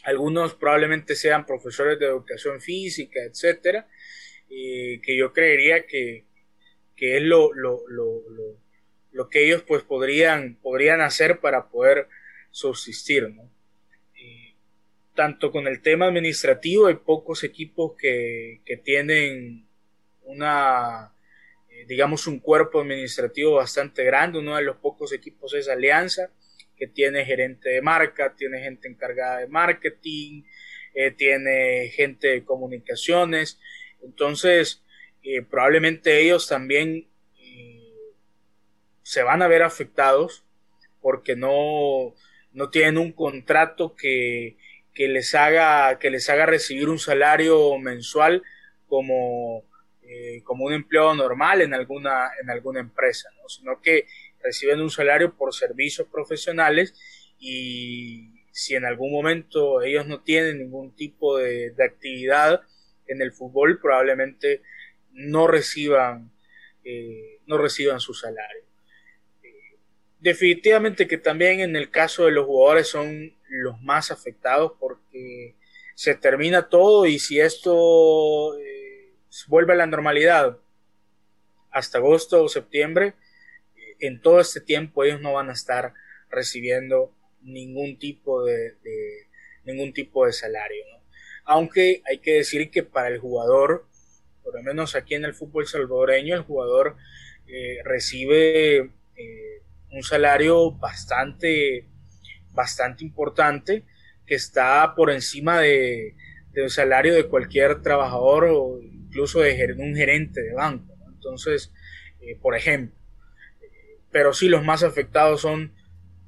Algunos probablemente sean profesores de educación física, etcétera, que yo creería que, es lo, lo, que ellos pues podrían, podrían hacer para poder subsistir. tanto con el tema administrativo hay pocos equipos que, que tienen una eh, digamos un cuerpo administrativo bastante grande uno de los pocos equipos es Alianza que tiene gerente de marca, tiene gente encargada de marketing, eh, tiene gente de comunicaciones. Entonces, eh, probablemente ellos también eh, se van a ver afectados porque no, no tienen un contrato que, que, les haga, que les haga recibir un salario mensual como, como un empleado normal en alguna, en alguna empresa, ¿no? sino que reciben un salario por servicios profesionales y si en algún momento ellos no tienen ningún tipo de, actividad en el fútbol, probablemente no reciban, eh, no reciban su salario. Eh, definitivamente que también en el caso de los jugadores son los más afectados porque se termina todo y si esto eh, vuelve a la normalidad hasta agosto o septiembre, en todo este tiempo ellos no van a estar recibiendo ningún tipo de, ningún tipo de salario. Aunque hay que decir que para el jugador, por lo menos aquí en el fútbol salvadoreño, el jugador eh, recibe eh, un salario bastante, bastante importante que está por encima de, del salario de cualquier trabajador o incluso de un gerente de banco. Entonces, eh, por ejemplo, pero sí los más afectados son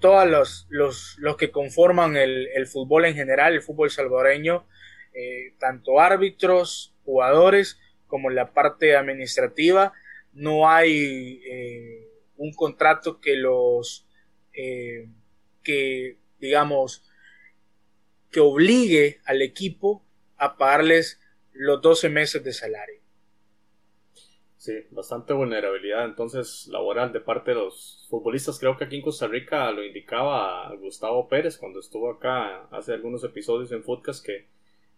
todos los, los, los que conforman el, el, fútbol en general, el fútbol salvadoreño, eh, tanto árbitros, jugadores, como la parte administrativa. No hay eh, un contrato que los, eh, que digamos, que obligue al equipo a pagarles los 12 meses de salario. Sí, bastante vulnerabilidad entonces laboral de parte de los futbolistas. Creo que aquí en Costa Rica lo indicaba Gustavo Pérez cuando estuvo acá hace algunos episodios en Footcast que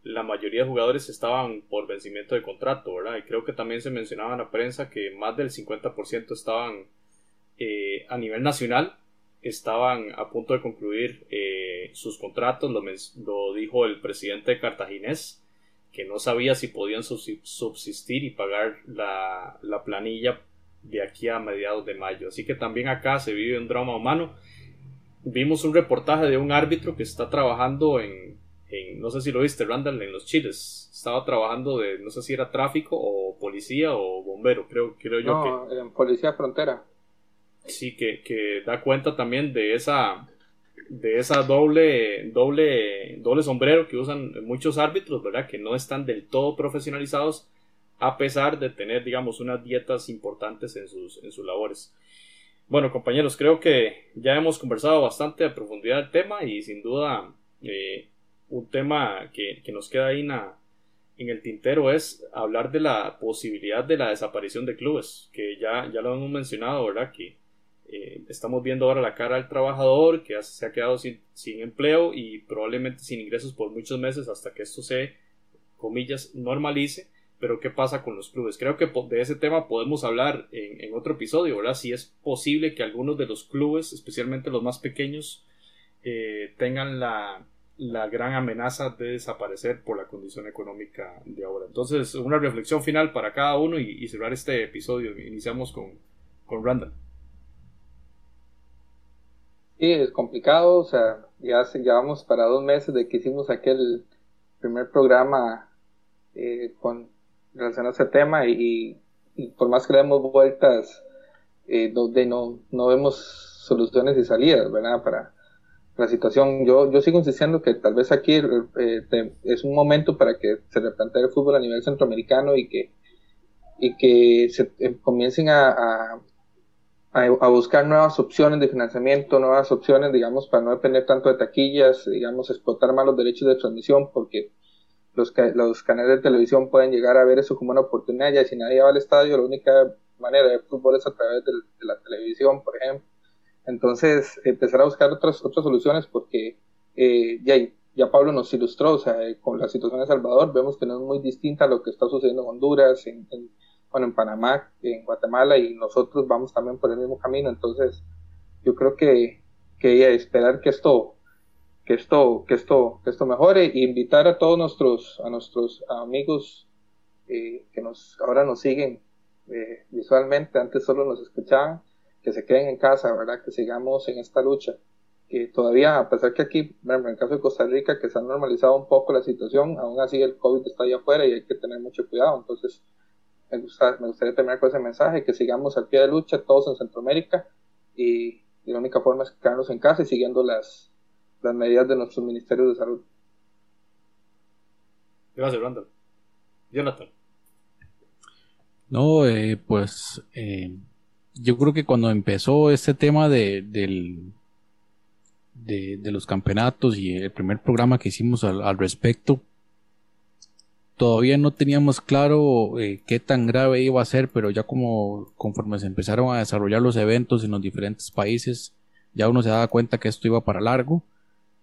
la mayoría de jugadores estaban por vencimiento de contrato, ¿verdad? Y creo que también se mencionaba en la prensa que más del 50% estaban eh, a nivel nacional, estaban a punto de concluir eh, sus contratos, lo, lo dijo el presidente cartaginés que no sabía si podían subsistir y pagar la, planilla de aquí a mediados de mayo. Así que también acá se vive un drama humano. Vimos un reportaje de un árbitro que está trabajando en, no sé si lo viste, Randall, en los Chiles. Estaba trabajando de, no sé si era tráfico o policía o bombero, creo, creo yo no, en policía frontera. Sí, que, que da cuenta también de esa de esa doble, doble, doble sombrero que usan muchos árbitros, ¿verdad? Que no están del todo profesionalizados a pesar de tener, digamos, unas dietas importantes en sus, en sus labores. Bueno, compañeros, creo que ya hemos conversado bastante a profundidad del tema y sin duda eh, un tema que, nos queda ahí en el tintero es hablar de la posibilidad de la desaparición de clubes, que ya, ya lo hemos mencionado, ¿verdad? Que eh, estamos viendo ahora la cara del trabajador que se ha quedado sin, empleo y probablemente sin ingresos por muchos meses hasta que esto se, comillas, normalice. Pero ¿qué pasa con los clubes? Creo que de ese tema podemos hablar en, otro episodio, ¿verdad? Si es posible que algunos de los clubes, especialmente los más pequeños, eh, tengan la, gran amenaza de desaparecer por la condición económica de ahora. Entonces, una reflexión final para cada uno y, cerrar este episodio. Iniciamos con, con Randall. Sí, es complicado, o sea, ya, ya vamos para dos meses de que hicimos aquel primer programa eh, con relación a ese tema y, por más que le demos vueltas, eh, donde no, no vemos soluciones y salidas, ¿verdad? Para la situación. Yo, yo sigo insistiendo que tal vez aquí eh, es un momento para que se replantee el fútbol a nivel centroamericano y que, y que se eh, comiencen a, buscar nuevas opciones de financiamiento, nuevas opciones, digamos, para no depender tanto de taquillas, digamos, explotar más los derechos de transmisión, porque los, los canales de televisión pueden llegar a ver eso como una oportunidad, ya si nadie va al estadio, la única manera de fútbol es a través de, la televisión, por ejemplo. Entonces, empezar a buscar otras, otras soluciones, porque eh, ya, ya Pablo nos ilustró, o sea, con la situación de Salvador, vemos que no es muy distinta a lo que está sucediendo en Honduras, en bueno, en Panamá, en Guatemala y nosotros vamos también por el mismo camino. Entonces, yo creo que, que esperar que esto, que esto, que esto, que esto mejore e invitar a todos nuestros, a nuestros amigos eh, que nos, ahora nos siguen eh, visualmente, antes solo nos escuchaban, que se queden en casa, ¿verdad? Que sigamos en esta lucha. Que todavía, a pesar que aquí, en el caso de Costa Rica, que se ha normalizado un poco la situación, aún así el COVID está allá afuera y hay que tener mucho cuidado. Entonces, me, gustaría terminar con ese mensaje, que sigamos al pie de lucha todos en Centroamérica y, la única forma es quedarnos en casa y siguiendo las, las medidas de nuestros ministerios de salud. Gracias, Randall. Jonathan. No, eh, pues eh, yo creo que cuando empezó este tema de, del, de, de, los campeonatos y el primer programa que hicimos al, al respecto, todavía no teníamos claro eh, qué tan grave iba a ser, pero ya como conforme se empezaron a desarrollar los eventos en los diferentes países, ya uno se daba cuenta que esto iba para largo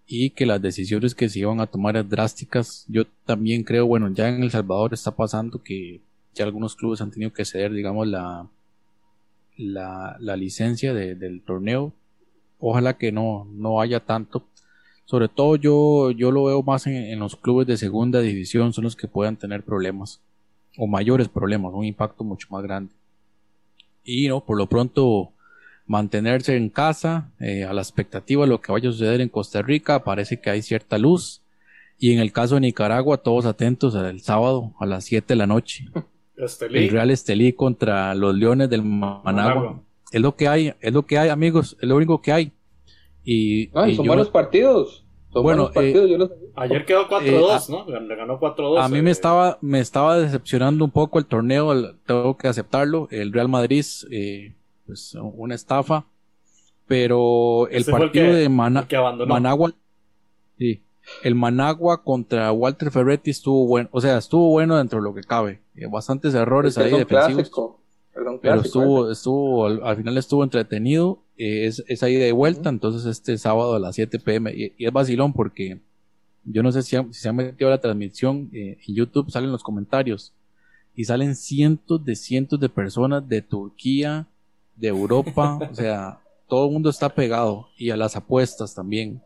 y que las decisiones que se iban a tomar eran drásticas. Yo también creo, bueno, ya en El Salvador está pasando que ya algunos clubes han tenido que ceder, digamos, la, la, la licencia del torneo. Ojalá que no, no haya tanto, sobre todo yo, yo lo veo más en, los clubes de segunda división, son los que puedan tener problemas o mayores problemas, un impacto mucho más grande. Y no, por lo pronto mantenerse en casa, eh, a la expectativa de lo que vaya a suceder en Costa Rica, parece que hay cierta luz Y en el caso de Nicaragua, todos atentos el sábado a las 7 de la noche. *laughs* El Real Estelí contra los Leones del Managua. Es lo que hay, es lo que hay, amigos, es lo único que hay. Y, son buenos partidos. bueno, eh, ayer quedó 4-2, ¿no? Le ganó 4-2. A mí me eh, estaba, me estaba decepcionando un poco el torneo, tengo que aceptarlo. El Real Madrid, eh, pues una estafa. Pero el partido de Managua, sí, el Managua contra Walter Ferretti estuvo bueno, o sea, estuvo bueno dentro de lo que cabe. Eh, bastantes errores ahí defensivos. pero estuvo, estuvo, al, final estuvo entretenido. Eh, es, es ahí de vuelta, entonces este sábado a las 7 pm. Y, es vacilón porque yo no sé si, se ha metido la transmisión eh, en YouTube, salen los comentarios y salen cientos de cientos de personas de Turquía, de Europa, *laughs* o sea, todo el mundo está pegado y a las apuestas también.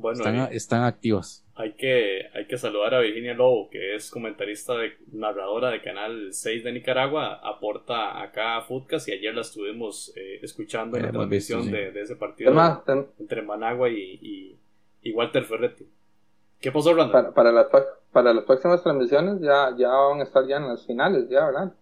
Bueno, están, activas. Hay que, hay que saludar a Virginia Lobo, que es comentarista de narradora de Canal 6 de Nicaragua, aporta acá a Foodcast y ayer la estuvimos eh, escuchando en la transmisión de, ese partido entre Managua y, Walter Ferretti. ¿Qué pasó, Orlando? Para, para, las, para las próximas transmisiones ya, ya van a estar ya en las finales, ya, ¿verdad?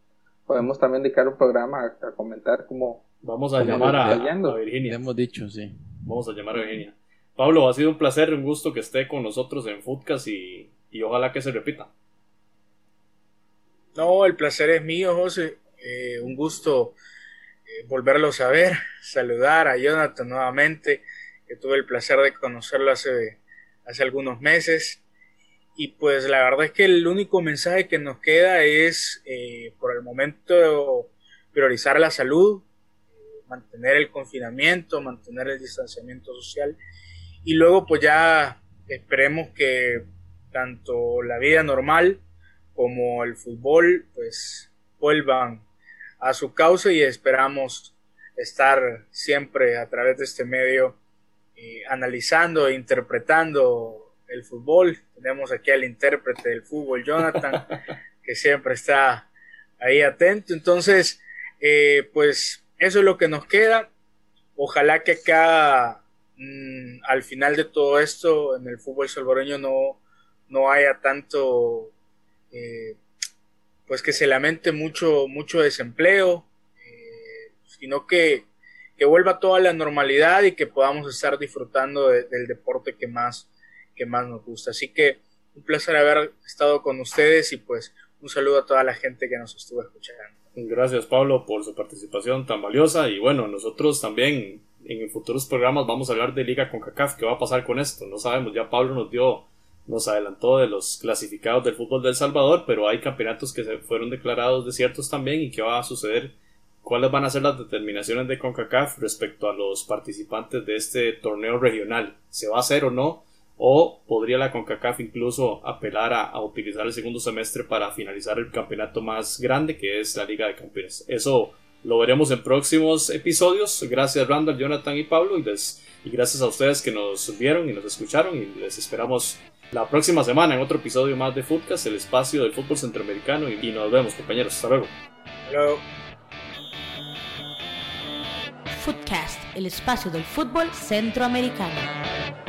Podemos también dedicar un programa a, comentar cómo... Vamos a llamar a, a, Virginia. hemos dicho, sí. Vamos a llamar a Virginia. Pablo, ha sido un placer, un gusto que esté con nosotros en Foodcast y, ojalá que se repita. No, el placer es mío, José. Eh, un gusto eh, a ver, saludar a Jonathan nuevamente, que tuve el placer de conocerlo hace, hace algunos meses. Y pues la verdad es que el único mensaje que nos queda es, eh, por el momento, priorizar la salud, mantener el confinamiento, mantener el distanciamiento social y luego pues ya esperemos que tanto la vida normal como el fútbol pues vuelvan a su causa y esperamos estar siempre a través de este medio eh, analizando e interpretando el fútbol. Tenemos aquí al intérprete del fútbol, Jonathan, *laughs* que siempre está ahí atento. Entonces, eh, pues eso es lo que nos queda. Ojalá que acá Mm, al final de todo esto, en el fútbol salvadoreño no, no haya tanto, eh, pues que se lamente mucho, mucho desempleo, eh, sino que, que, vuelva toda la normalidad y que podamos estar disfrutando del deporte que más, que más nos gusta. Así que un placer haber estado con ustedes y pues un saludo a toda la gente que nos estuvo escuchando. Gracias Pablo por su participación tan valiosa y bueno, nosotros también en futuros programas vamos a hablar de Liga con CACAF, qué va a pasar con esto, no sabemos, ya Pablo nos dio, nos adelantó de los clasificados del fútbol del Salvador, pero hay campeonatos que se fueron declarados desiertos también y qué va a suceder, cuáles van a ser las determinaciones de CONCACAF respecto a los participantes de este torneo regional, se va a hacer o no, o podría la CONCACAF incluso apelar a, a, utilizar el segundo semestre para finalizar el campeonato más grande que es la Liga de Campeones. Eso lo veremos en próximos episodios. Gracias Randall, Jonathan y Pablo y, y gracias a ustedes que nos vieron y nos escucharon y les esperamos la próxima semana en otro episodio más de Footcast, el espacio del fútbol centroamericano y, nos vemos compañeros. Hasta luego. Footcast, el espacio del fútbol centroamericano.